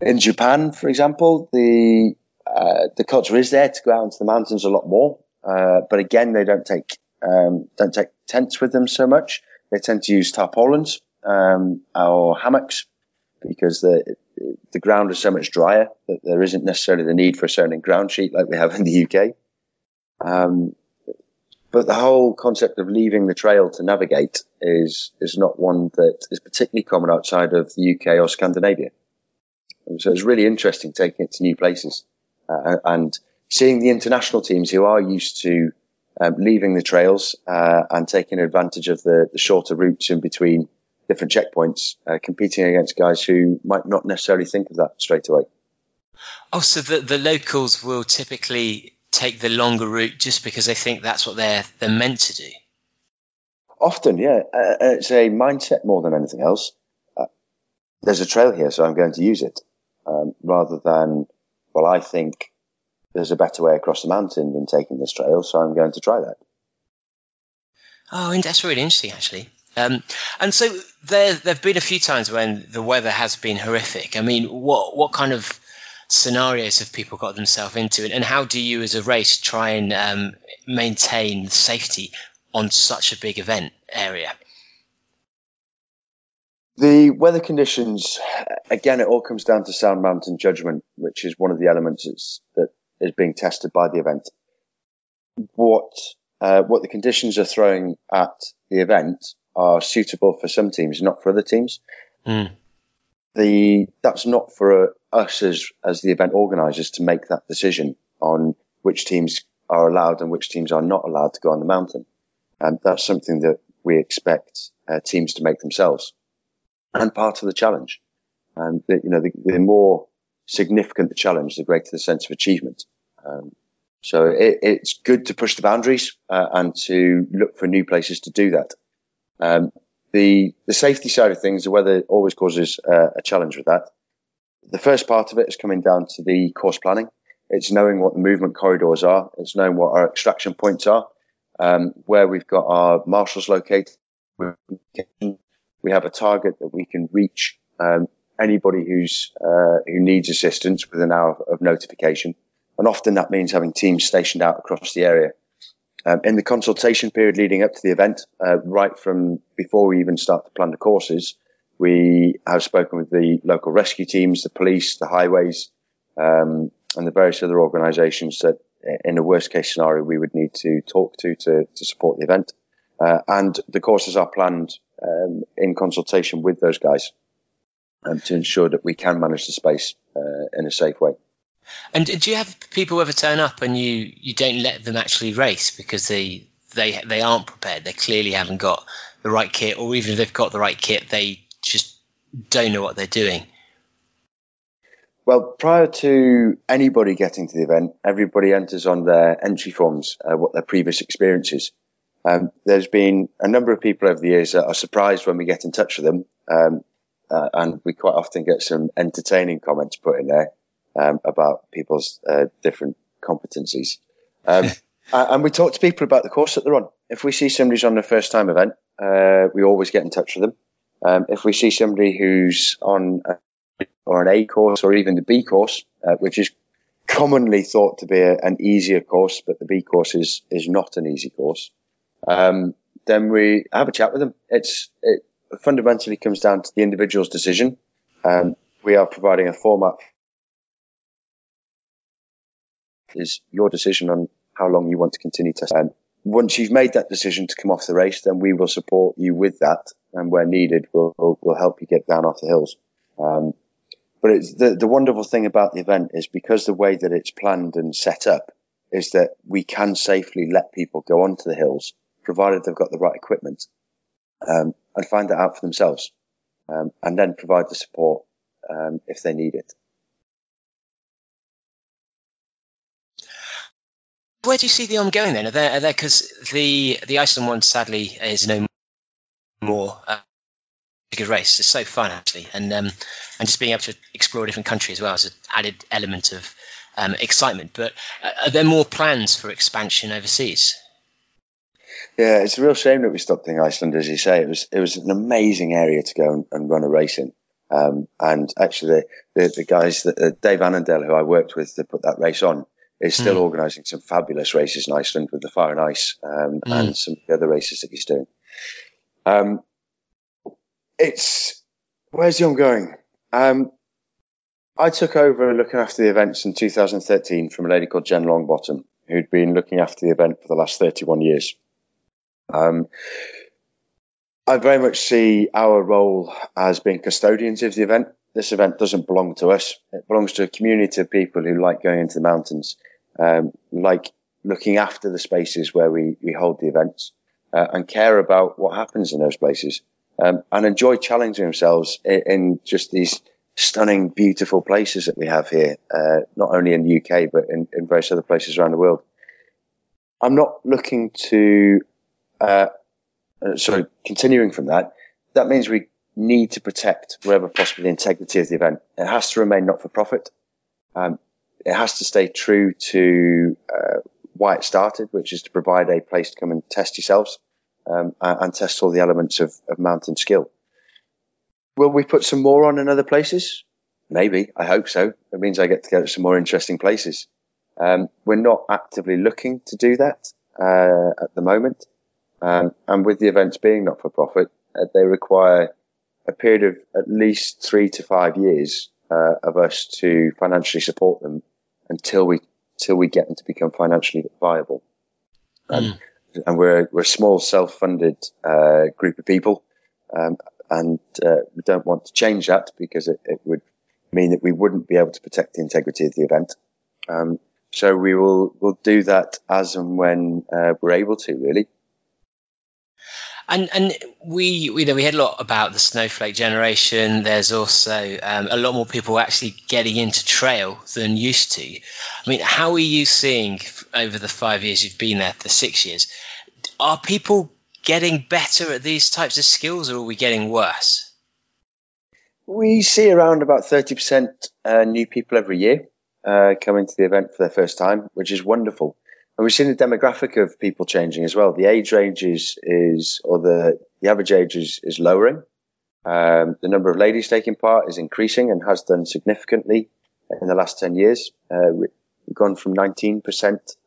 In Japan, for example, the uh, the culture is there to go out into the mountains a lot more, uh, but again, they don't take um, don't take tents with them so much. They tend to use tarpaulins um, or hammocks because the the ground is so much drier that there isn't necessarily the need for a certain ground sheet like we have in the UK. Um, but the whole concept of leaving the trail to navigate is is not one that is particularly common outside of the UK or Scandinavia. And so it's really interesting taking it to new places uh, and seeing the international teams who are used to um, leaving the trails uh, and taking advantage of the, the, shorter routes in between different checkpoints, uh, competing against guys who might not necessarily think of that straight away. Oh, so the, the locals will typically take the longer route just because they think that's what they're they're meant to do. Often, yeah, uh, it's a mindset more than anything else. Uh, there's a trail here, so I'm going to use it, um, rather than, well, I think there's a better way across the mountain than taking this trail, so I'm going to try that. Oh, and that's really interesting, actually. Um, and so there, there've been a few times when the weather has been horrific. I mean, what what kind of scenarios have people got themselves into, and, and how do you, as a race, try and um, maintain safety on such a big event area? The weather conditions, again, it all comes down to sound mountain judgment, which is one of the elements that is being tested by the event. What uh, what the conditions are throwing at the event are suitable for some teams, not for other teams. Mm. The that's not for us as as the event organisers to make that decision on which teams are allowed and which teams are not allowed to go on the mountain, and that's something that we expect uh, teams to make themselves, and part of the challenge. And the, you know, the, the, more significant the challenge, the greater the sense of achievement. Um, so it, it's good to push the boundaries uh, and to look for new places to do that. Um, the the safety side of things, the weather always causes uh, a challenge with that. The first part of it is coming down to the course planning. It's knowing what the movement corridors are. It's knowing what our extraction points are, um, where we've got our marshals located. We have a target that we can reach um, anybody who's uh, who needs assistance within an hour of notification, and often that means having teams stationed out across the area um, in the consultation period leading up to the event, uh, right from before we even start to plan the courses, we have spoken with the local rescue teams, the police, the highways, um, and the various other organisations that, in a worst case scenario, we would need to talk to to, to support the event. Uh, and the courses are planned um, in consultation with those guys um, to ensure that we can manage the space uh, in a safe way. And do you have people ever turn up and you, you don't let them actually race because they they they aren't prepared? They clearly haven't got the right kit, or even if they've got the right kit, they just don't know what they're doing. Well, prior to anybody getting to the event, everybody enters on their entry forms uh, what their previous experience is. Um, there's been a number of people over the years that are surprised when we get in touch with them, um, uh, and we quite often get some entertaining comments put in there um, about people's uh, different competencies. Um, and we talk to people about the course that they're on. If we see somebody's on their first time event, uh, we always get in touch with them. Um, if we see somebody who's on a, or an A course or even the B course, uh, which is commonly thought to be a, an easier course, but the B course is is not an easy course. Um, then we have a chat with them. It's it fundamentally comes down to the individual's decision. Um, we are providing a format is your decision on how long you want to continue to spend. Once you've made that decision to come off the race, then we will support you with that, and where needed, we'll, we'll, we'll help you get down off the hills. Um, but it's the, the wonderful thing about the event is because the way that it's planned and set up is that we can safely let people go onto the hills, provided they've got the right equipment, um, and find that out for themselves, um, and then provide the support um, if they need it. Where do you see the OMM going then? Are there are there because the the Iceland one sadly is no more uh, a good race. It's so fun actually, and um, and just being able to explore a different country as well is an added element of um, excitement. But uh, are there more plans for expansion overseas? Yeah, it's a real shame that we stopped in Iceland, as you say. It was it was an amazing area to go and, and run a race in. Um, and actually, the, the, the guys, that, uh, Dave Annandale, who I worked with to put that race on, is still mm. organising some fabulous races in Iceland with the Fire and Ice um, mm. and some of the other races that he's doing. Um, it's where's the ongoing? Um, I took over looking after the events in 2013 from a lady called Jen Longbottom, who'd been looking after the event for the last 31 years. Um, I very much see our role as being custodians of the event. This event doesn't belong to us. It belongs to a community of people who like going into the mountains um, like looking after the spaces where we, we hold the events uh, and care about what happens in those places. um, and enjoy challenging themselves in, in, just these stunning, beautiful places that we have here, uh, not only in the UK, but in, in, various other places around the world. I'm not looking to, uh, uh, sorry, continuing from that, that means we need to protect, wherever possible, the integrity of the event. It has to remain not for profit. Um, it has to stay true to uh, why it started, which is to provide a place to come and test yourselves um, and test all the elements of, of mountain skill. Will we put some more on in other places? Maybe. I hope so. It means I get to go to some more interesting places. Um, we're not actively looking to do that uh, at the moment. Um, and with the events being not for profit, uh, they require a period of at least three to five years uh, of us to financially support them until we until we get them to become financially viable. Mm. And we're we're a small self-funded uh, group of people, um, and uh, we don't want to change that because it, it, would mean that we wouldn't be able to protect the integrity of the event. Um, so we will will do that as and when uh, we're able to, really. And and we we know we had a lot about the snowflake generation. There's also um, a lot more people actually getting into trail than used to. I mean, how are you seeing over the five years you've been there, the six years? Are people getting better at these types of skills, or are we getting worse? We see around about thirty percent uh, new people every year uh, coming to the event for their first time, which is wonderful. And we've seen the demographic of people changing as well. The age range is, or the, the average age is, is lowering. Um, the number of ladies taking part is increasing and has done significantly in the last 10 years. Uh, we've gone from 19%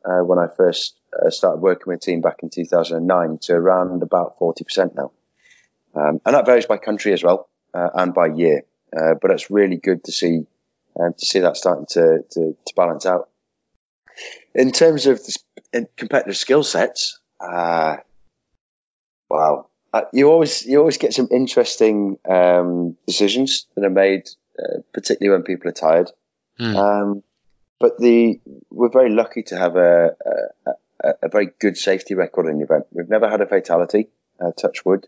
uh, when I first uh, started working with team back in 2009 to around about 40% now. Um, and that varies by country as well uh, and by year. Uh, but it's really good to see um, to see that starting to, to, to balance out. In terms of the competitive skill sets, uh, wow, uh, you always you always get some interesting um, decisions that are made, uh, particularly when people are tired. Mm. Um, but the we're very lucky to have a, a, a, very good safety record in the event. We've never had a fatality, uh, touch wood.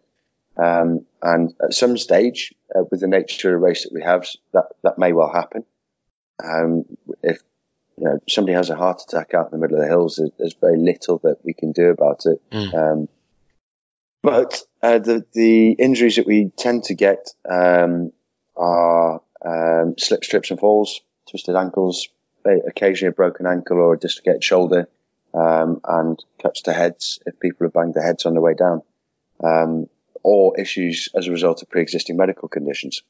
Um, and at some stage, uh, with the nature of the race that we have, that, that may well happen. Um, if you know, somebody has a heart attack out in the middle of the hills, there's, there's very little that we can do about it. Mm. Um, but uh, the the injuries that we tend to get um, are um, slip, strips, and falls, twisted ankles, occasionally a broken ankle or a dislocated shoulder, um, and cuts to heads if people have banged their heads on the way down, um, or issues as a result of pre-existing medical conditions.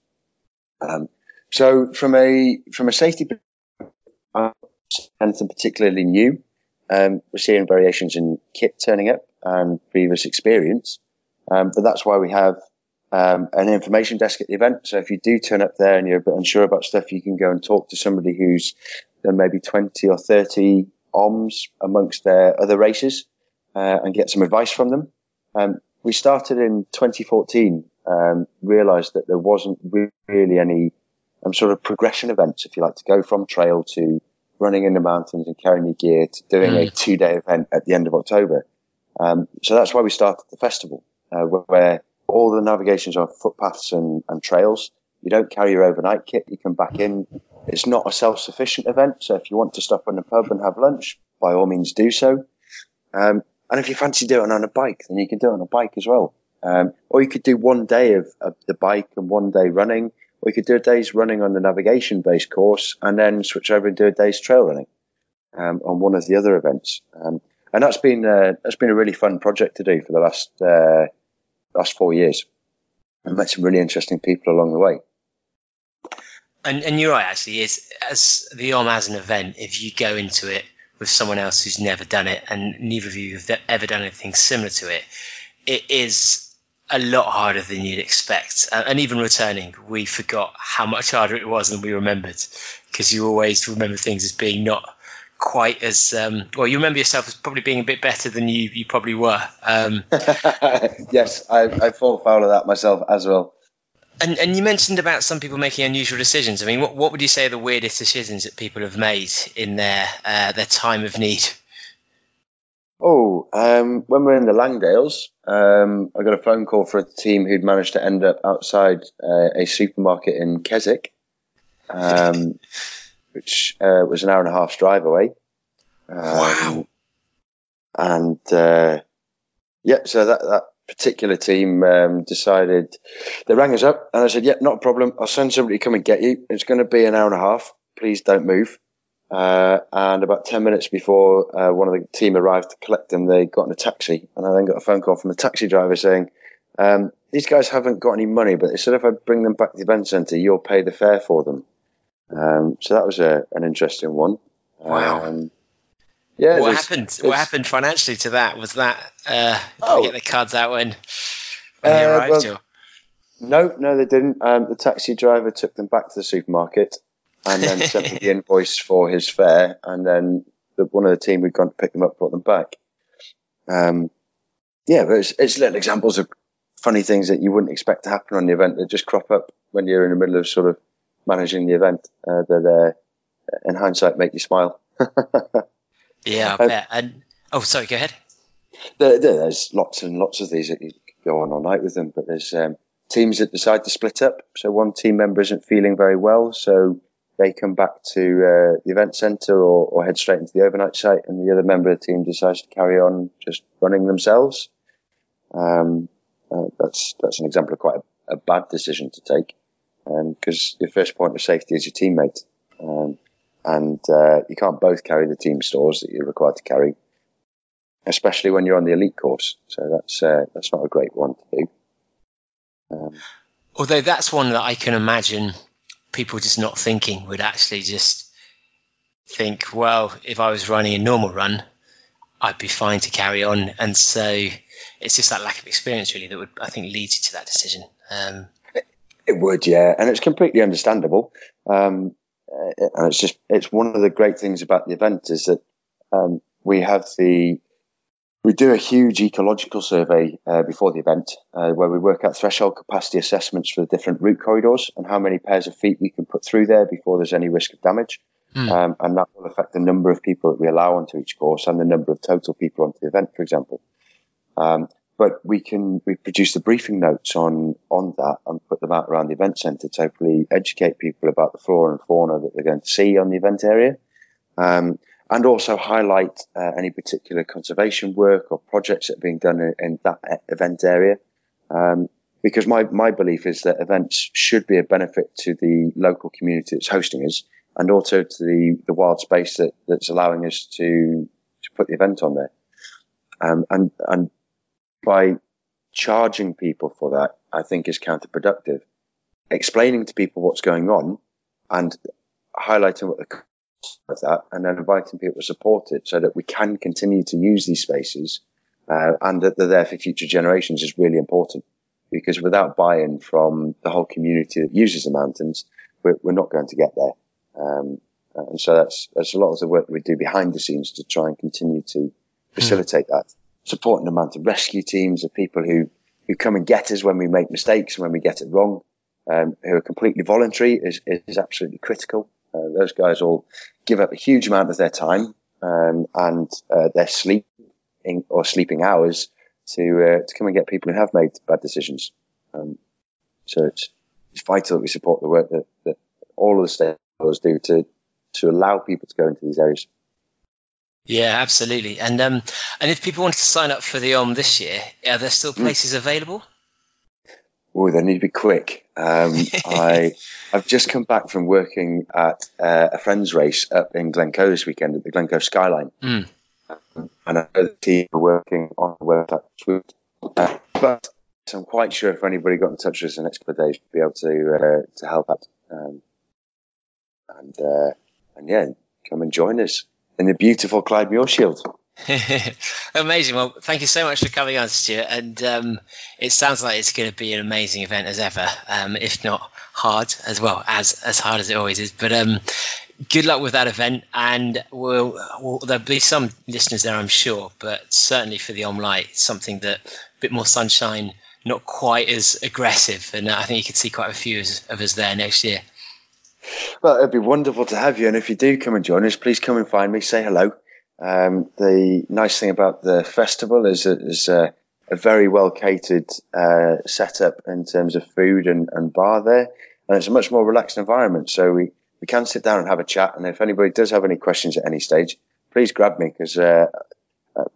Um, so, from a from a safety anything particularly new. Um, we're seeing variations in kit turning up and previous experience, um, but that's why we have um, an information desk at the event. So if you do turn up there and you're a bit unsure about stuff, you can go and talk to somebody who's done maybe 20 or 30 OMMs amongst their other races uh, and get some advice from them. Um, we started in 2014, um, realized that there wasn't really any um, sort of progression events, if you like, to go from trail to running in the mountains and carrying your gear to doing mm. a two day event at the end of October. Um, so that's why we started the festival, uh, where, all the navigations are footpaths and, and, trails. You don't carry your overnight kit. You come back in. It's not a self sufficient event. So if you want to stop in a pub and have lunch, by all means do so. Um, and if you fancy doing it on a bike, then you can do it on a bike as well. Um, or you could do one day of, of the bike and one day running we could do a day's running on the navigation based course and then switch over and do a day's trail running um, on one of the other events. Um, and that's been uh, that's been a really fun project to do for the last uh, last four years. I met some really interesting people along the way. And, and you're right, actually, is as the OMM as an event, if you go into it with someone else who's never done it and neither of you have ever done anything similar to it, it is a lot harder than you'd expect. And even returning, we forgot how much harder it was than we remembered because you always remember things as being not quite as um, well. You remember yourself as probably being a bit better than you you probably were. Um, yes, I, I fall foul of that myself as well. And, and you mentioned about some people making unusual decisions. I mean, what, what would you say are the weirdest decisions that people have made in their uh, their time of need? Oh, um, when we we're in the Langdales, um, I got a phone call for a team who'd managed to end up outside uh, a supermarket in Keswick, um, which uh, was an hour and a half's drive away. Um, Wow. And uh, yeah, so that that particular team um, decided they rang us up, and I said, "Yeah, not a problem. I'll send somebody to come and get you. It's going to be an hour and a half. Please don't move." Uh, and about 10 minutes before uh, one of the team arrived to collect them, they got in a taxi. And I then got a phone call from the taxi driver saying, um, These guys haven't got any money, but they said if I bring them back to the event centre, you'll pay the fare for them. Um, so that was a, an interesting one. Wow. Um, yeah. what there's- happened? What happened financially to that? Was that uh, did Oh. get the cards out when when they Uh, arrived? well, or? No, no, they didn't. Um, the taxi driver took them back to the supermarket and then sent me the invoice for his fare. And then the, one of the team who'd gone to pick them up brought them back. Um, yeah, but it's, it's little examples of funny things that you wouldn't expect to happen on the event that just crop up when you're in the middle of sort of managing the event uh, that, uh, in hindsight, make you smile. Yeah, I uh, bet. And oh, sorry, go ahead. there, there- there's lots and lots of these that you go on all night with them, but there's um, teams that decide to split up. So one team member isn't feeling very well, so they come back to uh, the event centre or, or head straight into the overnight site, and the other member of the team decides to carry on just running themselves. Um, uh, that's that's an example of quite a, a bad decision to take, because your first point of safety is your teammate, um, and uh, you can't both carry the team stores that you're required to carry especially when you're on the elite course. So that's uh, that's not a great one to do. Um, Although that's one that I can imagine people just not thinking would actually just think, well, if I was running a normal run, I'd be fine to carry on. And so it's just that lack of experience really that would I think lead you to that decision. Um, it would, yeah, and it's completely understandable. Um, uh, and it's just it's one of the great things about the event is that um, we have the we do a huge ecological survey uh, before the event uh, where we work out threshold capacity assessments for the different route corridors and how many pairs of feet we can put through there before there's any risk of damage. Hmm. Um, and that will affect the number of people that we allow onto each course and the number of total people onto the event, for example. Um, but we can we produce the briefing notes on on that and put them out around the event centre to hopefully educate people about the flora and fauna that they're going to see on the event area. Um, and also highlight uh, any particular conservation work or projects that are being done in, that event area. Um, because my, my belief is that events should be a benefit to the local community that's hosting us and also to the, the wild space that, that's allowing us to, to put the event on there. Um, and, and by charging people for that, I think is counterproductive. Explaining to people what's going on and highlighting what the of that and then inviting people to support it so that we can continue to use these spaces uh, and that they're there for future generations is really important because without buy-in from the whole community that uses the mountains, we're, we're not going to get there. Um, and so that's, that's a lot of the work we do behind the scenes to try and continue to facilitate that. Supporting the mountain rescue teams, the people who, who come and get us when we make mistakes and when we get it wrong, um, who are completely voluntary is, is absolutely critical. Uh, those guys all give up a huge amount of their time um, and uh, their sleep or sleeping hours to uh, to come and get people who have made bad decisions. Um, so it's, it's vital that we support the work that, that all of the stakeholders do to to allow people to go into these areas. yeah, absolutely. And um, and if people wanted to sign up for the OMM this year, are there still places available? Oh, they need to be quick. Um, I I've just come back from working at uh, a friends race up in Glencoe this weekend at the Glencoe Skyline, Mm. and I know the team are working on the website. Uh, but I'm quite sure if anybody got in touch with us in the next couple of days, we'll be able to uh, to help out. Um, and uh, and yeah, come and join us in the beautiful Clyde Muirshiel. amazing. Well, thank you so much for coming on, Stuart. And um, it sounds like it's going to be an amazing event as ever, um, if not hard as well as as hard as it always is. But um, good luck with that event, and we'll, we'll there'll be some listeners there, I'm sure. But certainly for the Light, something that a bit more sunshine, not quite as aggressive, and I think you could see quite a few of us there next year. Well, it'd be wonderful to have you, and if you do come and join us, please come and find me. Say hello. Um, the nice thing about the festival is it is a, a very well catered uh, setup in terms of food and, and bar there, and it's a much more relaxed environment. So we, we can sit down and have a chat. And if anybody does have any questions at any stage, please grab me because uh,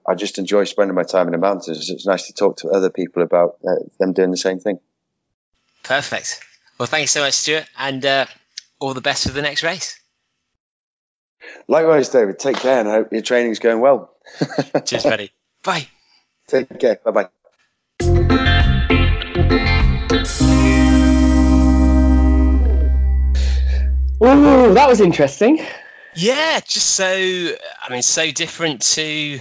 I just enjoy spending my time in the mountains. It's nice to talk to other people about uh, them doing the same thing. Perfect. Well, thank you so much, Stuart, and uh, all the best for the next race. Likewise, David. Take care, and I hope your training's going well. Cheers, buddy. Bye. Take care. Bye bye. Ooh, that was interesting. Yeah, just so I mean, so different to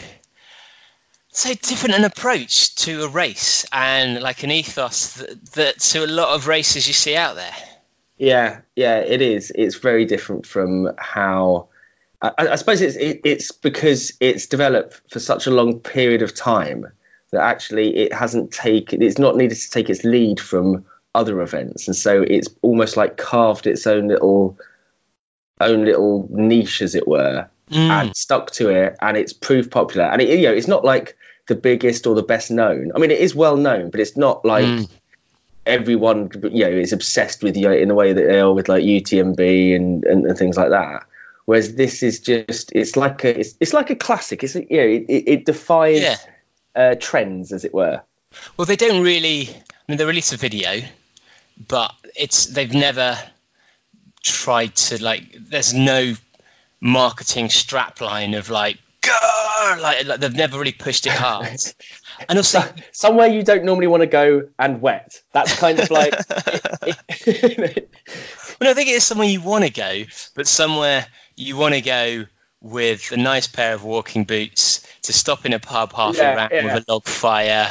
so different an approach to a race and like an ethos that, that to a lot of races you see out there. Yeah, yeah, it is. It's very different from how. I, I suppose it's it, it's because it's developed for such a long period of time that actually it hasn't taken. It's not needed to take its lead from other events, and so it's almost like carved its own little own little niche, as it were, Mm. and stuck to it, and it's proved popular. And it, you know, it's not like the biggest or the best known. I mean, it is well known, but it's not like Mm. everyone you know is obsessed with you in the way that they are with like UTMB and, and, and things like that. Whereas this is just it's like a it's, it's like a classic. It's you know it, it it defies Yeah. uh, trends as it were. Well, they don't really. I mean, they release a video, but it's they've never tried to like. There's no marketing strapline of like go like, like they've never really pushed it hard. And also, Somewhere you don't normally want to go and wet. That's kind of like well, I think it's somewhere you want to go, but somewhere you want to go with a nice pair of walking boots to stop in a pub half Yeah, around yeah. with a log fire,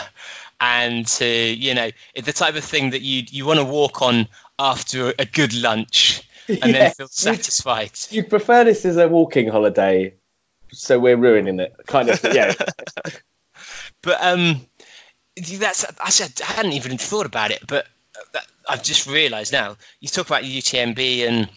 and to you know the type of thing that you you want to walk on after a good lunch and then Yes. feel satisfied. you prefer this as a walking holiday, so we're ruining it. Kind of yeah. But um, that's actually I hadn't even thought about it, but that, I've just realised now. You talk about UTMB and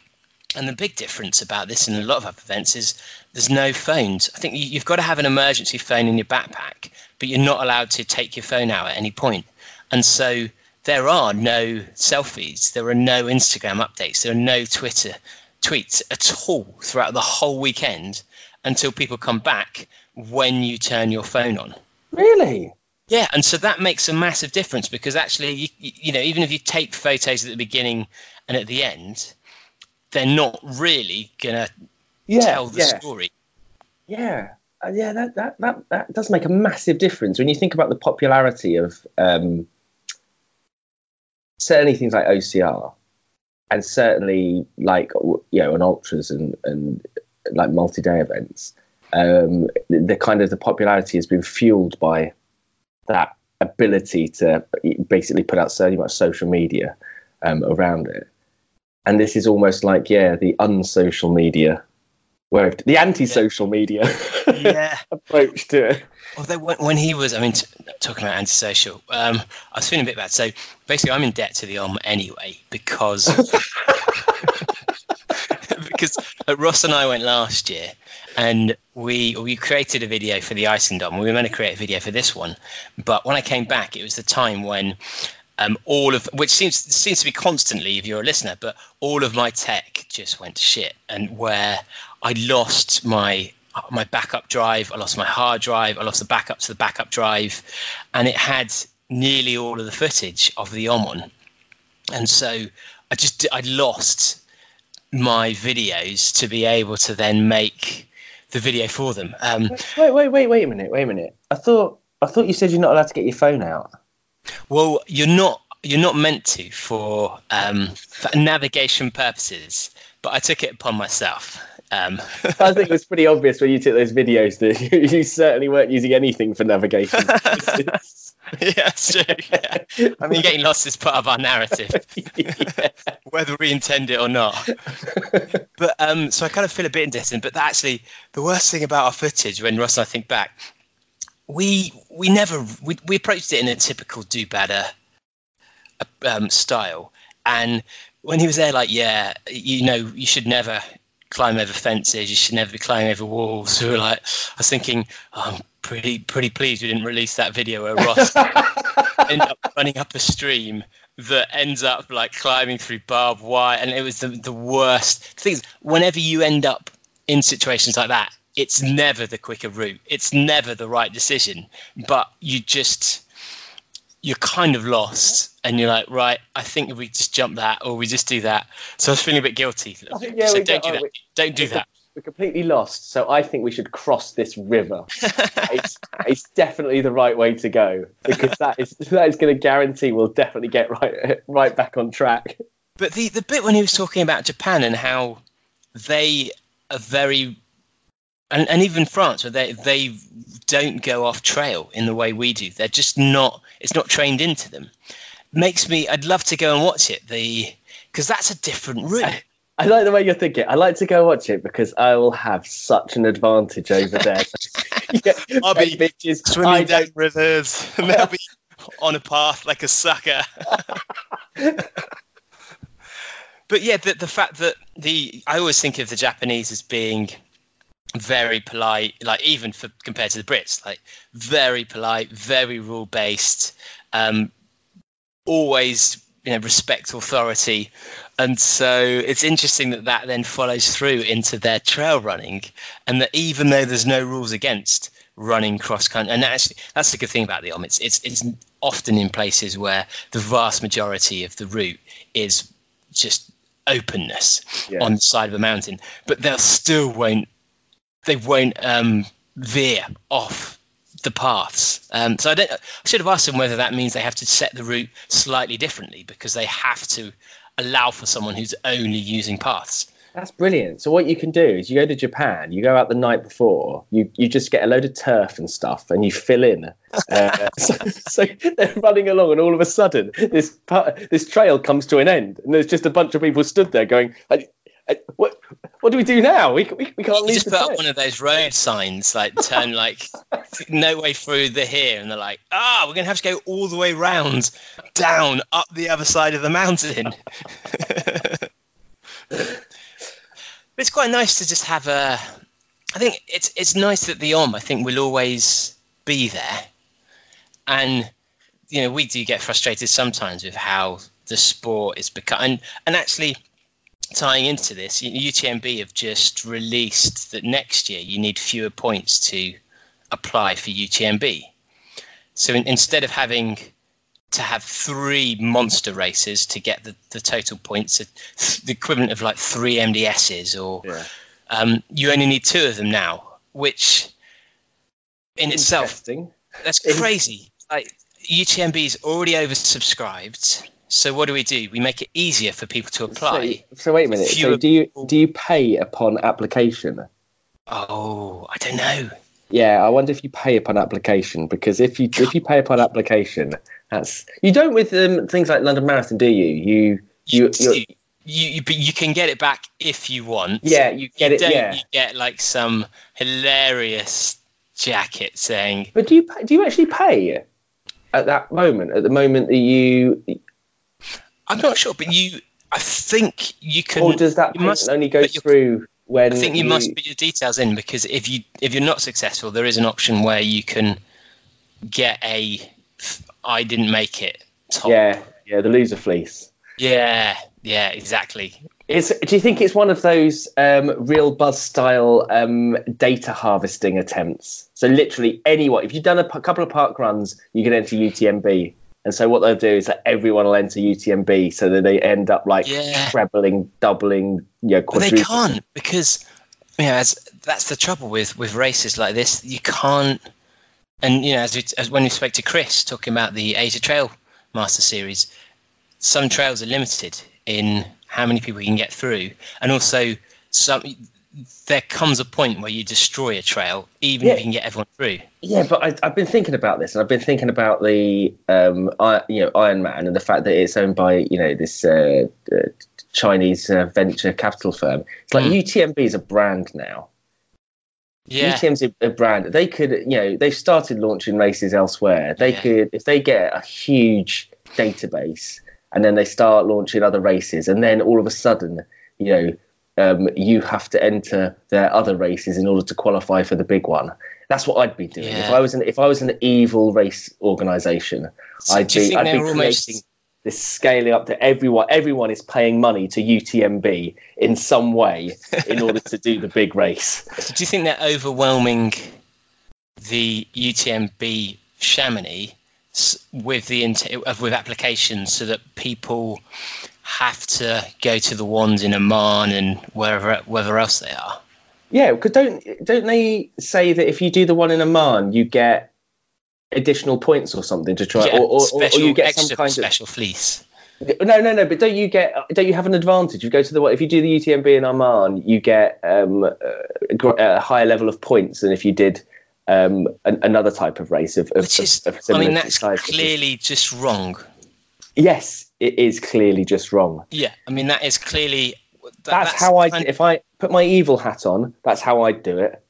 and the big difference about this and a lot of other events is there's no phones. I think you, you've got to have an emergency phone in your backpack, but you're not allowed to take your phone out at any point. And so there are no selfies, there are no Instagram updates, there are no Twitter tweets at all throughout the whole weekend until people come back when you turn your phone on. Really? Yeah, and so that makes a massive difference because actually, you you know, even if you take photos at the beginning and at the end, they're not really gonna Yeah. tell the yeah. story. Yeah, uh, yeah, that, that that that does make a massive difference when you think about the popularity of um, certainly things like OCR, and certainly like you know, an ultras and and like multi-day events. Um, the, the kind of the popularity has been fueled by that ability to basically put out so much social media um, around it. And this is almost like yeah, the unsocial media where the anti-social media Yeah. approach to it. Although when, when he was, I mean, t- talking about antisocial, um, I was feeling a bit bad. So basically, I'm in debt to the OMM anyway because because uh, Ross and I went last year and we we created a video for the Icing Dome. We were meant to create a video for this one, but when I came back, it was the time when um, all of which seems seems to be constantly if you're a listener, but all of my tech just went to shit, and where I lost my my backup drive, I lost my hard drive, I lost the backup to the backup drive, and it had nearly all of the footage of the Omon, and so I just I lost my videos to be able to then make the video for them. Um, Wait, wait, wait, wait a minute, wait a minute. I thought I thought you said you're not allowed to get your phone out. Well, you're not you're not meant to for um, for navigation purposes, but I took it upon myself. Um, I think it was pretty obvious when you took those videos that you, you certainly weren't using anything for navigation. yeah, that's true. Yeah. I mean, getting lost is part of our narrative, whether we intend it or not. But um, so I kind of feel a bit indifferent. But actually, the worst thing about our footage, when Ross and I think back, we we never we, we approached it in a typical do better um, style, and when he was there, like, yeah, you know, you should never climb over fences. You should never be climbing over walls. We were like, I was thinking, oh, I'm pretty pretty pleased we didn't release that video where Ross ended up running up a stream that ends up like climbing through barbed wire, and it was the the worst. The thing is, whenever you end up in situations like that, it's never the quicker route. It's never the right decision, but you just you're kind of lost and you're like right i think if we just jump that or we just do that. So i was feeling a bit guilty so yeah, we don't go- do that. we- don't do that. We're completely lost, so I think we should cross this river. it's, it's definitely the right way to go because that is that is going to guarantee we'll definitely get right right back on track. But the, the bit when he was talking about Japan and how they are very, and, and even France, where they they don't go off trail in the way we do. They're just not. It's not trained into them. Makes me. I'd love to go and watch it. The because that's a different route. I like the way you're thinking. I like to go watch it because I will have such an advantage over there. yeah, I'll be bitches. I Swimming down don't- rivers, and they'll be on a path like a sucker. but yeah, the, the fact that the I always think of the Japanese as being very polite, like even for compared to the Brits, like very polite, very rule based, um, always you know respect authority, and so it's interesting that that then follows through into their trail running, and that even though there's no rules against running cross country, and actually that's the good thing about the OMM. It's it's it's often in places where the vast majority of the route is just openness Yeah. on the side of a mountain, but they'll still won't they won't um, veer off the paths. Um, so I don't. I should have asked them whether that means they have to set the route slightly differently because they have to allow for someone who's only using paths. That's brilliant. So what you can do is you go to Japan, you go out the night before, you, you just get a load of turf and stuff, and you fill in. Uh, so, so they're running along, and all of a sudden, this this trail comes to an end, and there's just a bunch of people stood there going, "What what do we do now? We, we, we can't You leave just put up one of those road signs, like turn like no way through the here, and they're like, ah, we're gonna have to go all the way round, down, up the other side of the mountain. but it's quite nice to just have a. I think it's it's nice that the OMM I think will always be there, and you know we do get frustrated sometimes with how the sport is become and, and actually tying into this, UTMB have just released that next year you need fewer points to apply for UTMB. So in, instead of having to have three monster races to get the, the total points, the equivalent of like three MDSs, or Yeah. um, you only need two of them now, which in itself that's crazy. Like UTMB is already oversubscribed. So what do we do? We make it easier for people to apply. So, so wait a minute. So do you do you pay upon application? Oh, I don't know. Yeah, I wonder if you pay upon application because if you if you pay upon application, that's you don't with um, things like London Marathon, do you? You you You, you, but you can get it back if you want. yeah you get you it don't, yeah. You get like some hilarious jacket saying, But do you do you actually pay at that moment? At the moment that you, I'm not sure, but you, I think you can. or does that must only go through when I think you, must put your details in because if you if you're not successful, there is an option where you can get a I didn't make it. Top. Yeah, yeah, the loser fleece. yeah, yeah, exactly. It's, do you think it's one of those um, real buzz style um, data harvesting attempts? So literally anyone, if you've done a p- couple of park runs, you can enter UTMB. And so what they'll do is that everyone will enter UTMB, so that they end up like Yeah. trebling, doubling, you know, But they can't because you know as, that's the trouble with with races like this. You can't, and you know as, we, as when we spoke to Chris talking about the Asia Trail Master Series, some trails are limited in how many people you can get through, and also some. There comes a point where you destroy a trail, even Yeah. if you can get everyone through. Yeah, but I, I've been thinking about this, and I've been thinking about the um, I, you know Ironman and the fact that it's owned by you know this uh, uh, Chinese uh, venture capital firm. It's like Hmm. UTMB is a brand now. Yeah, UTM's a, a brand. They could, you know, they've started launching races elsewhere. They Yeah. could, if they get a huge database, and then they start launching other races, and then all of a sudden, you know, um, you have to enter their other races in order to qualify for the big one. That's what I'd be doing if I was an if I was an evil race organisation. So I'd be I'd be they're almost- creating this scaling up to everyone everyone is paying money to UTMB in some way in order to do the big race. So do you think they're overwhelming the UTMB Chamonix with the with applications so that people have to go to the ones in Oman and wherever wherever else they are? Yeah, because don't don't they say that if you do the one in Oman, you get additional points or something to try, Yeah, or, or, or you get extra some kind of special fleece. no, no, no. But don't you get don't you have an advantage? You go to the if you do the UTMB in Oman, you get um, a, a higher level of points than if you did um, an, another type of race of, of, Which is, of, of I mean, that's clearly just wrong. yes, it is clearly just wrong. Yeah, I mean that is clearly. that- That's, how I if I put my evil hat on. That's how I'd do it.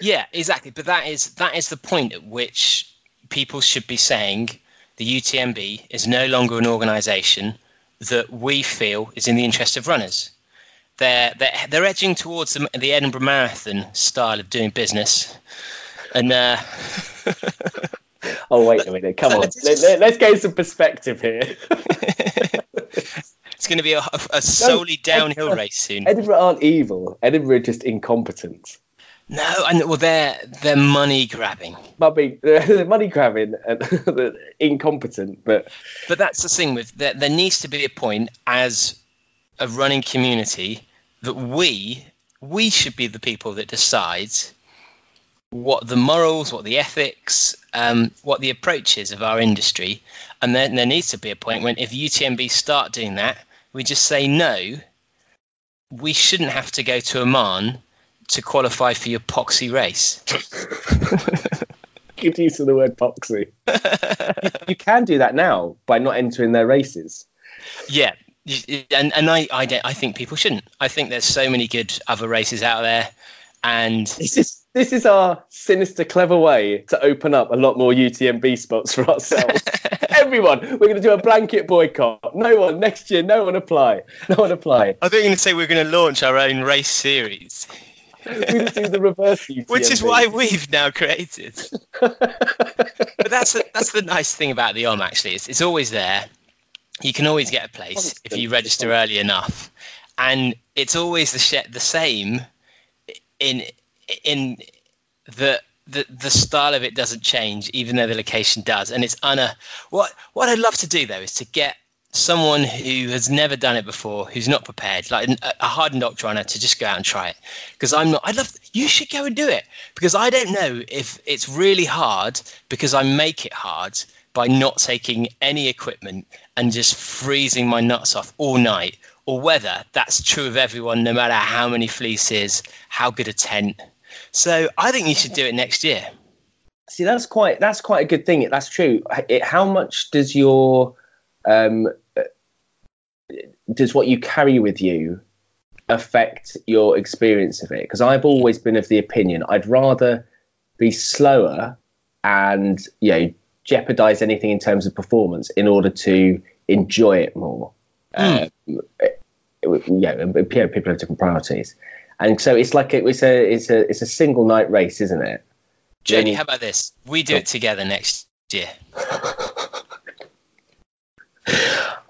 Yeah, exactly. But that is that is the point at which people should be saying the UTMB is no longer an organisation that we feel is in the interest of runners. They're they're, they're edging towards the, the Edinburgh Marathon style of doing business, and uh, Oh wait a minute, come on. Let's Let, let's get some perspective here. it's going to be a, a solely downhill race soon. Edinburgh aren't evil. Edinburgh are just incompetent. No, and well, they're they're money grabbing. Mummy, they're money grabbing and incompetent, but But that's the thing with there, there needs to be a point as a running community that we we should be the people that decides what the morals, what the ethics, um, what the approach is of our industry, and then there needs to be a point when if UTMB start doing that, we just say no. We shouldn't have to go to Oman to qualify for your poxy race. good use of the word poxy. you can do that now by not entering their races. Yeah, and and I I, I think people shouldn't. I think there's so many good other races out there, and This is this is our sinister, clever way to open up a lot more UTMB spots for ourselves. Everyone, we're going to do a blanket boycott. No one next year. No one apply. No one apply. I think you're going to say we're going to launch our own race series, We're going to do the reverse UTMB. which is why we've now created. but that's the, that's the nice thing about the OMM. Actually, it's, it's always there. You can always get a place if you register early enough, and it's always the sh- the same in in the the the style of it doesn't change, even though the location does. And it's una what what I'd love to do though is to get someone who has never done it before, who's not prepared, like a, hardened doctor runner, to just go out and try it. Because I'm not. I'd love. You should go and do it because I don't know if it's really hard because I make it hard by not taking any equipment and just freezing my nuts off all night, or whether that's true of everyone, no matter how many fleeces, how good a tent. So I think you should do it next year. See, that's quite that's quite a good thing. That's true. It, how much does your um, does what you carry with you affect your experience of it? Because I've always been of the opinion I'd rather be slower and you know jeopardize anything in terms of performance in order to enjoy it more. Um, yeah, people people have different priorities, and so it's like it was a it's a it's a single night race, isn't it? Jenny, how about this? We do it together next year.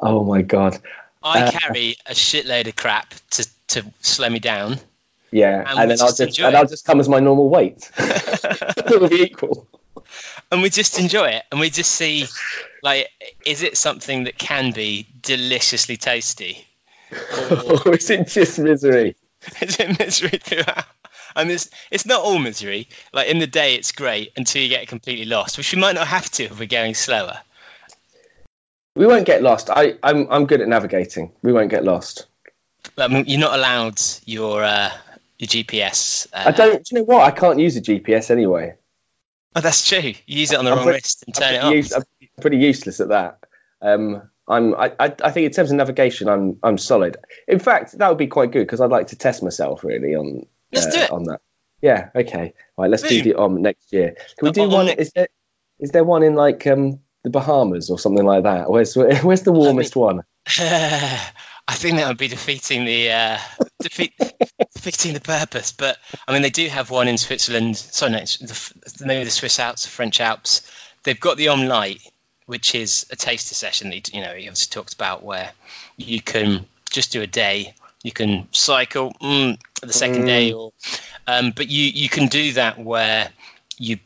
Oh my god. I Uh, carry a shitload of crap to, to slow me down. Yeah, And and, then I'll just just and it. I'll just come as my normal weight. It'll be equal. and we just enjoy it and we just see like is it something that can be deliciously tasty or is it just misery? Is it misery throughout I mean, it's, it's not all misery. Like in the day, it's great until you get completely lost, which you might not have to if we're going slower. We won't get lost. I, I'm I'm good at navigating. We won't get lost. But, I mean, you're not allowed your uh, your GPS. Uh, I don't. Do you know what? I can't use a GPS anyway. Oh, that's true. You use it on the I'm wrong pretty- wrist and turn it off. use- I'm pretty useless at that. Um, I'm. I, I, think in terms of navigation, I'm. I'm solid. In fact, that would be quite good because I'd like to test myself really on. Let's uh, do it. On that. Yeah. Okay. All right. Let's do the OMM next year. Can we Uh, do one? next- Is there? Is there one in like um the Bahamas or something like that? Where's Where's the warmest one? I think that would be defeating the uh, defeat defeating the purpose. But I mean, they do have one in Switzerland. Sorry, no, it's the, maybe the Swiss Alps, the French Alps. They've got the OMM Lite, which is a taster session that you know he obviously talked about, where you can just do a day. You can cycle mm, the second day, or um, but you you can do that where you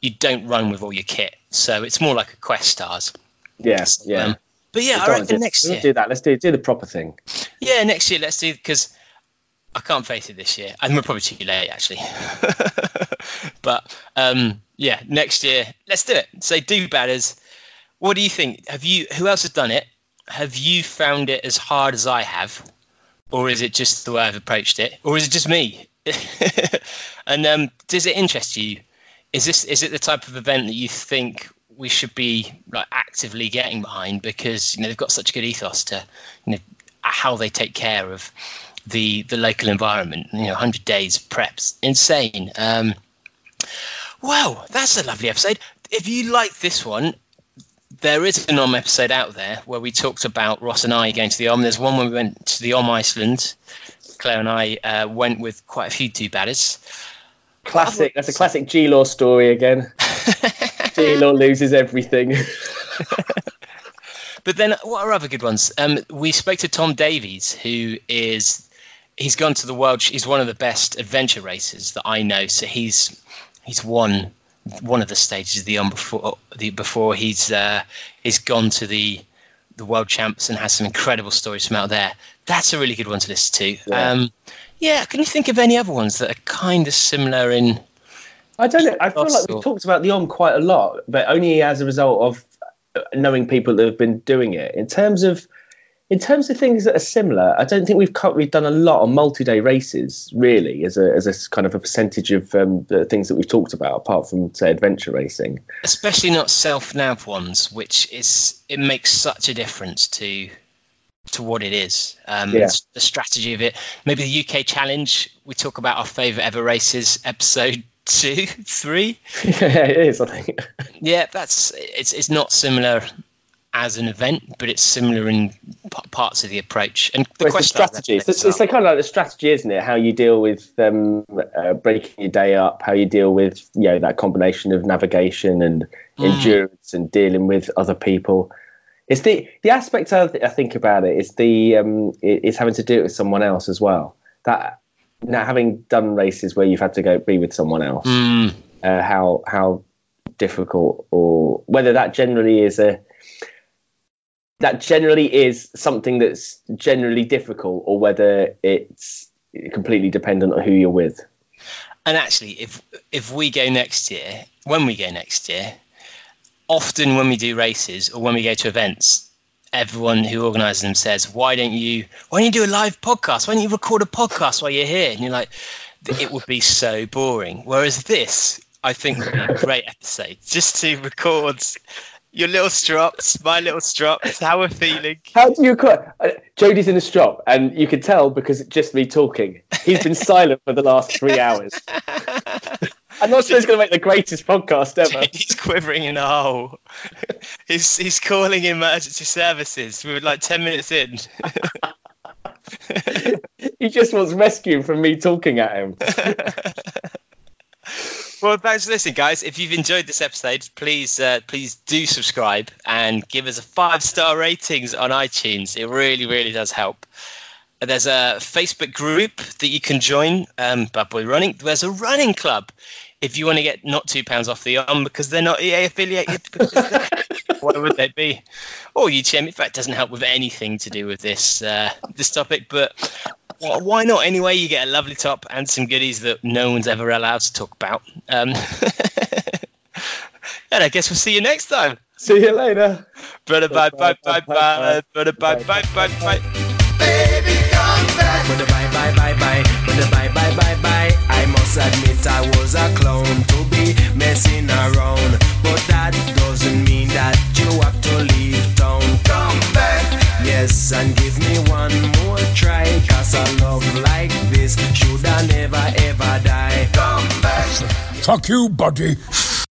you don't run with all your kit. So it's more like a Questars. Yeah, yeah. Um, but yeah, I reckon do- next year. do that. Let's do do the proper thing. Yeah, next year let's do because I can't face it this year. I'm probably too late actually. but um, yeah, next year let's do it. So do batters. What do you think? Have you? Who else has done it? Have you found it as hard as I have, or is it just the way I've approached it, or is it just me? and um, does it interest you? Is this is it the type of event that you think we should be like actively getting behind because you know they've got such a good ethos to you know how they take care of the the local environment. You know, 100 days preps, insane. Um, wow, that's a lovely episode. If you like this one, there is an OMM episode out there where we talked about Ross and I going to the OMM. There's one when we went to the OMM Iceland. Claire and I uh, went with quite a few two batters. Classic. That's a classic G Law story again. G Law loses everything. But then, what are other good ones? Um, we spoke to Tom Davies, who is he's gone to the world. He's one of the best adventure racers that I know. So he's he's won one of the stages of the OMM before the before he's uh, he's gone to the the world champs and has some incredible stories from out there. That's a really good one to listen to. Yeah. Um, yeah, can you think of any other ones that are kind of similar in? I don't know. I feel like we've talked about the OMM quite a lot, but only as a result of uh, knowing people that have been doing it. In terms of in terms of things that are similar, I don't think we've cut, we've done a lot on multi-day races really, as a as a kind of a percentage of um, the things that we've talked about, apart from say adventure racing. especially not self nav ones, which is it makes such a difference to to what it is. Um, Yeah. the strategy of it. Maybe the UK challenge. We talk about our favourite ever races, episode two, three. yeah, it is. I think. Yeah, that's it's it's not similar as an event, but it's similar in p- parts of the approach and the Well, it's the strategy. It's, it's, it's like kind of like the strategy, isn't it? How you deal with um, uh, breaking your day up, how you deal with you know that combination of navigation and Mm. endurance and dealing with other people. It's the the aspect I, th- I think about it is the um, i- is having to do it with someone else as well. That now having done races where you've had to go be with someone else, Mm, uh, how how difficult or whether that generally is a that generally is something that's generally difficult or whether it's completely dependent on who you're with. and actually, if if we go next year, when we go next year, often when we do races or when we go to events, everyone who organises them says, "Why don't you? Why don't you do a live podcast? Why don't you record a podcast while you're here?" And you're like, "It would be so boring." Whereas this, I think, would be a great episode just to record your little strops, my little strops, how we're feeling. How do you call uh, Jody's in a strop and you can tell because it's just me talking. He's been silent for the last three hours. I'm not sure he's going to make the greatest podcast ever. He's quivering in a hole. He's he's calling emergency services. We were like ten minutes in. He just wants rescue from me talking at him. Well, thanks for listening, guys. If you've enjoyed this episode, please uh, please do subscribe and give us a five star ratings on iTunes. It really really does help. There's a Facebook group that you can join, um, Bad Boy Running. There's a running club if you want to get not two pounds off the OMM because they're not EA affiliated. Why would they be? Or UTM in fact, doesn't help with anything to do with this uh, this topic, but wh- why not? Anyway, you get a lovely top and some goodies that no one's ever allowed to talk about. Um, and I guess we'll see you next time. See you later. Brother, bye, bye, bye, bye. Brother, bye, bye, bye, bye. But the bye bye bye bye, but the bye bye bye bye. I must admit I was a clown to be messing around, but that doesn't mean that you have to leave town. Come back, yes, and give me one more try, cause a love like this should I never ever die. Come back. Fuck you, buddy.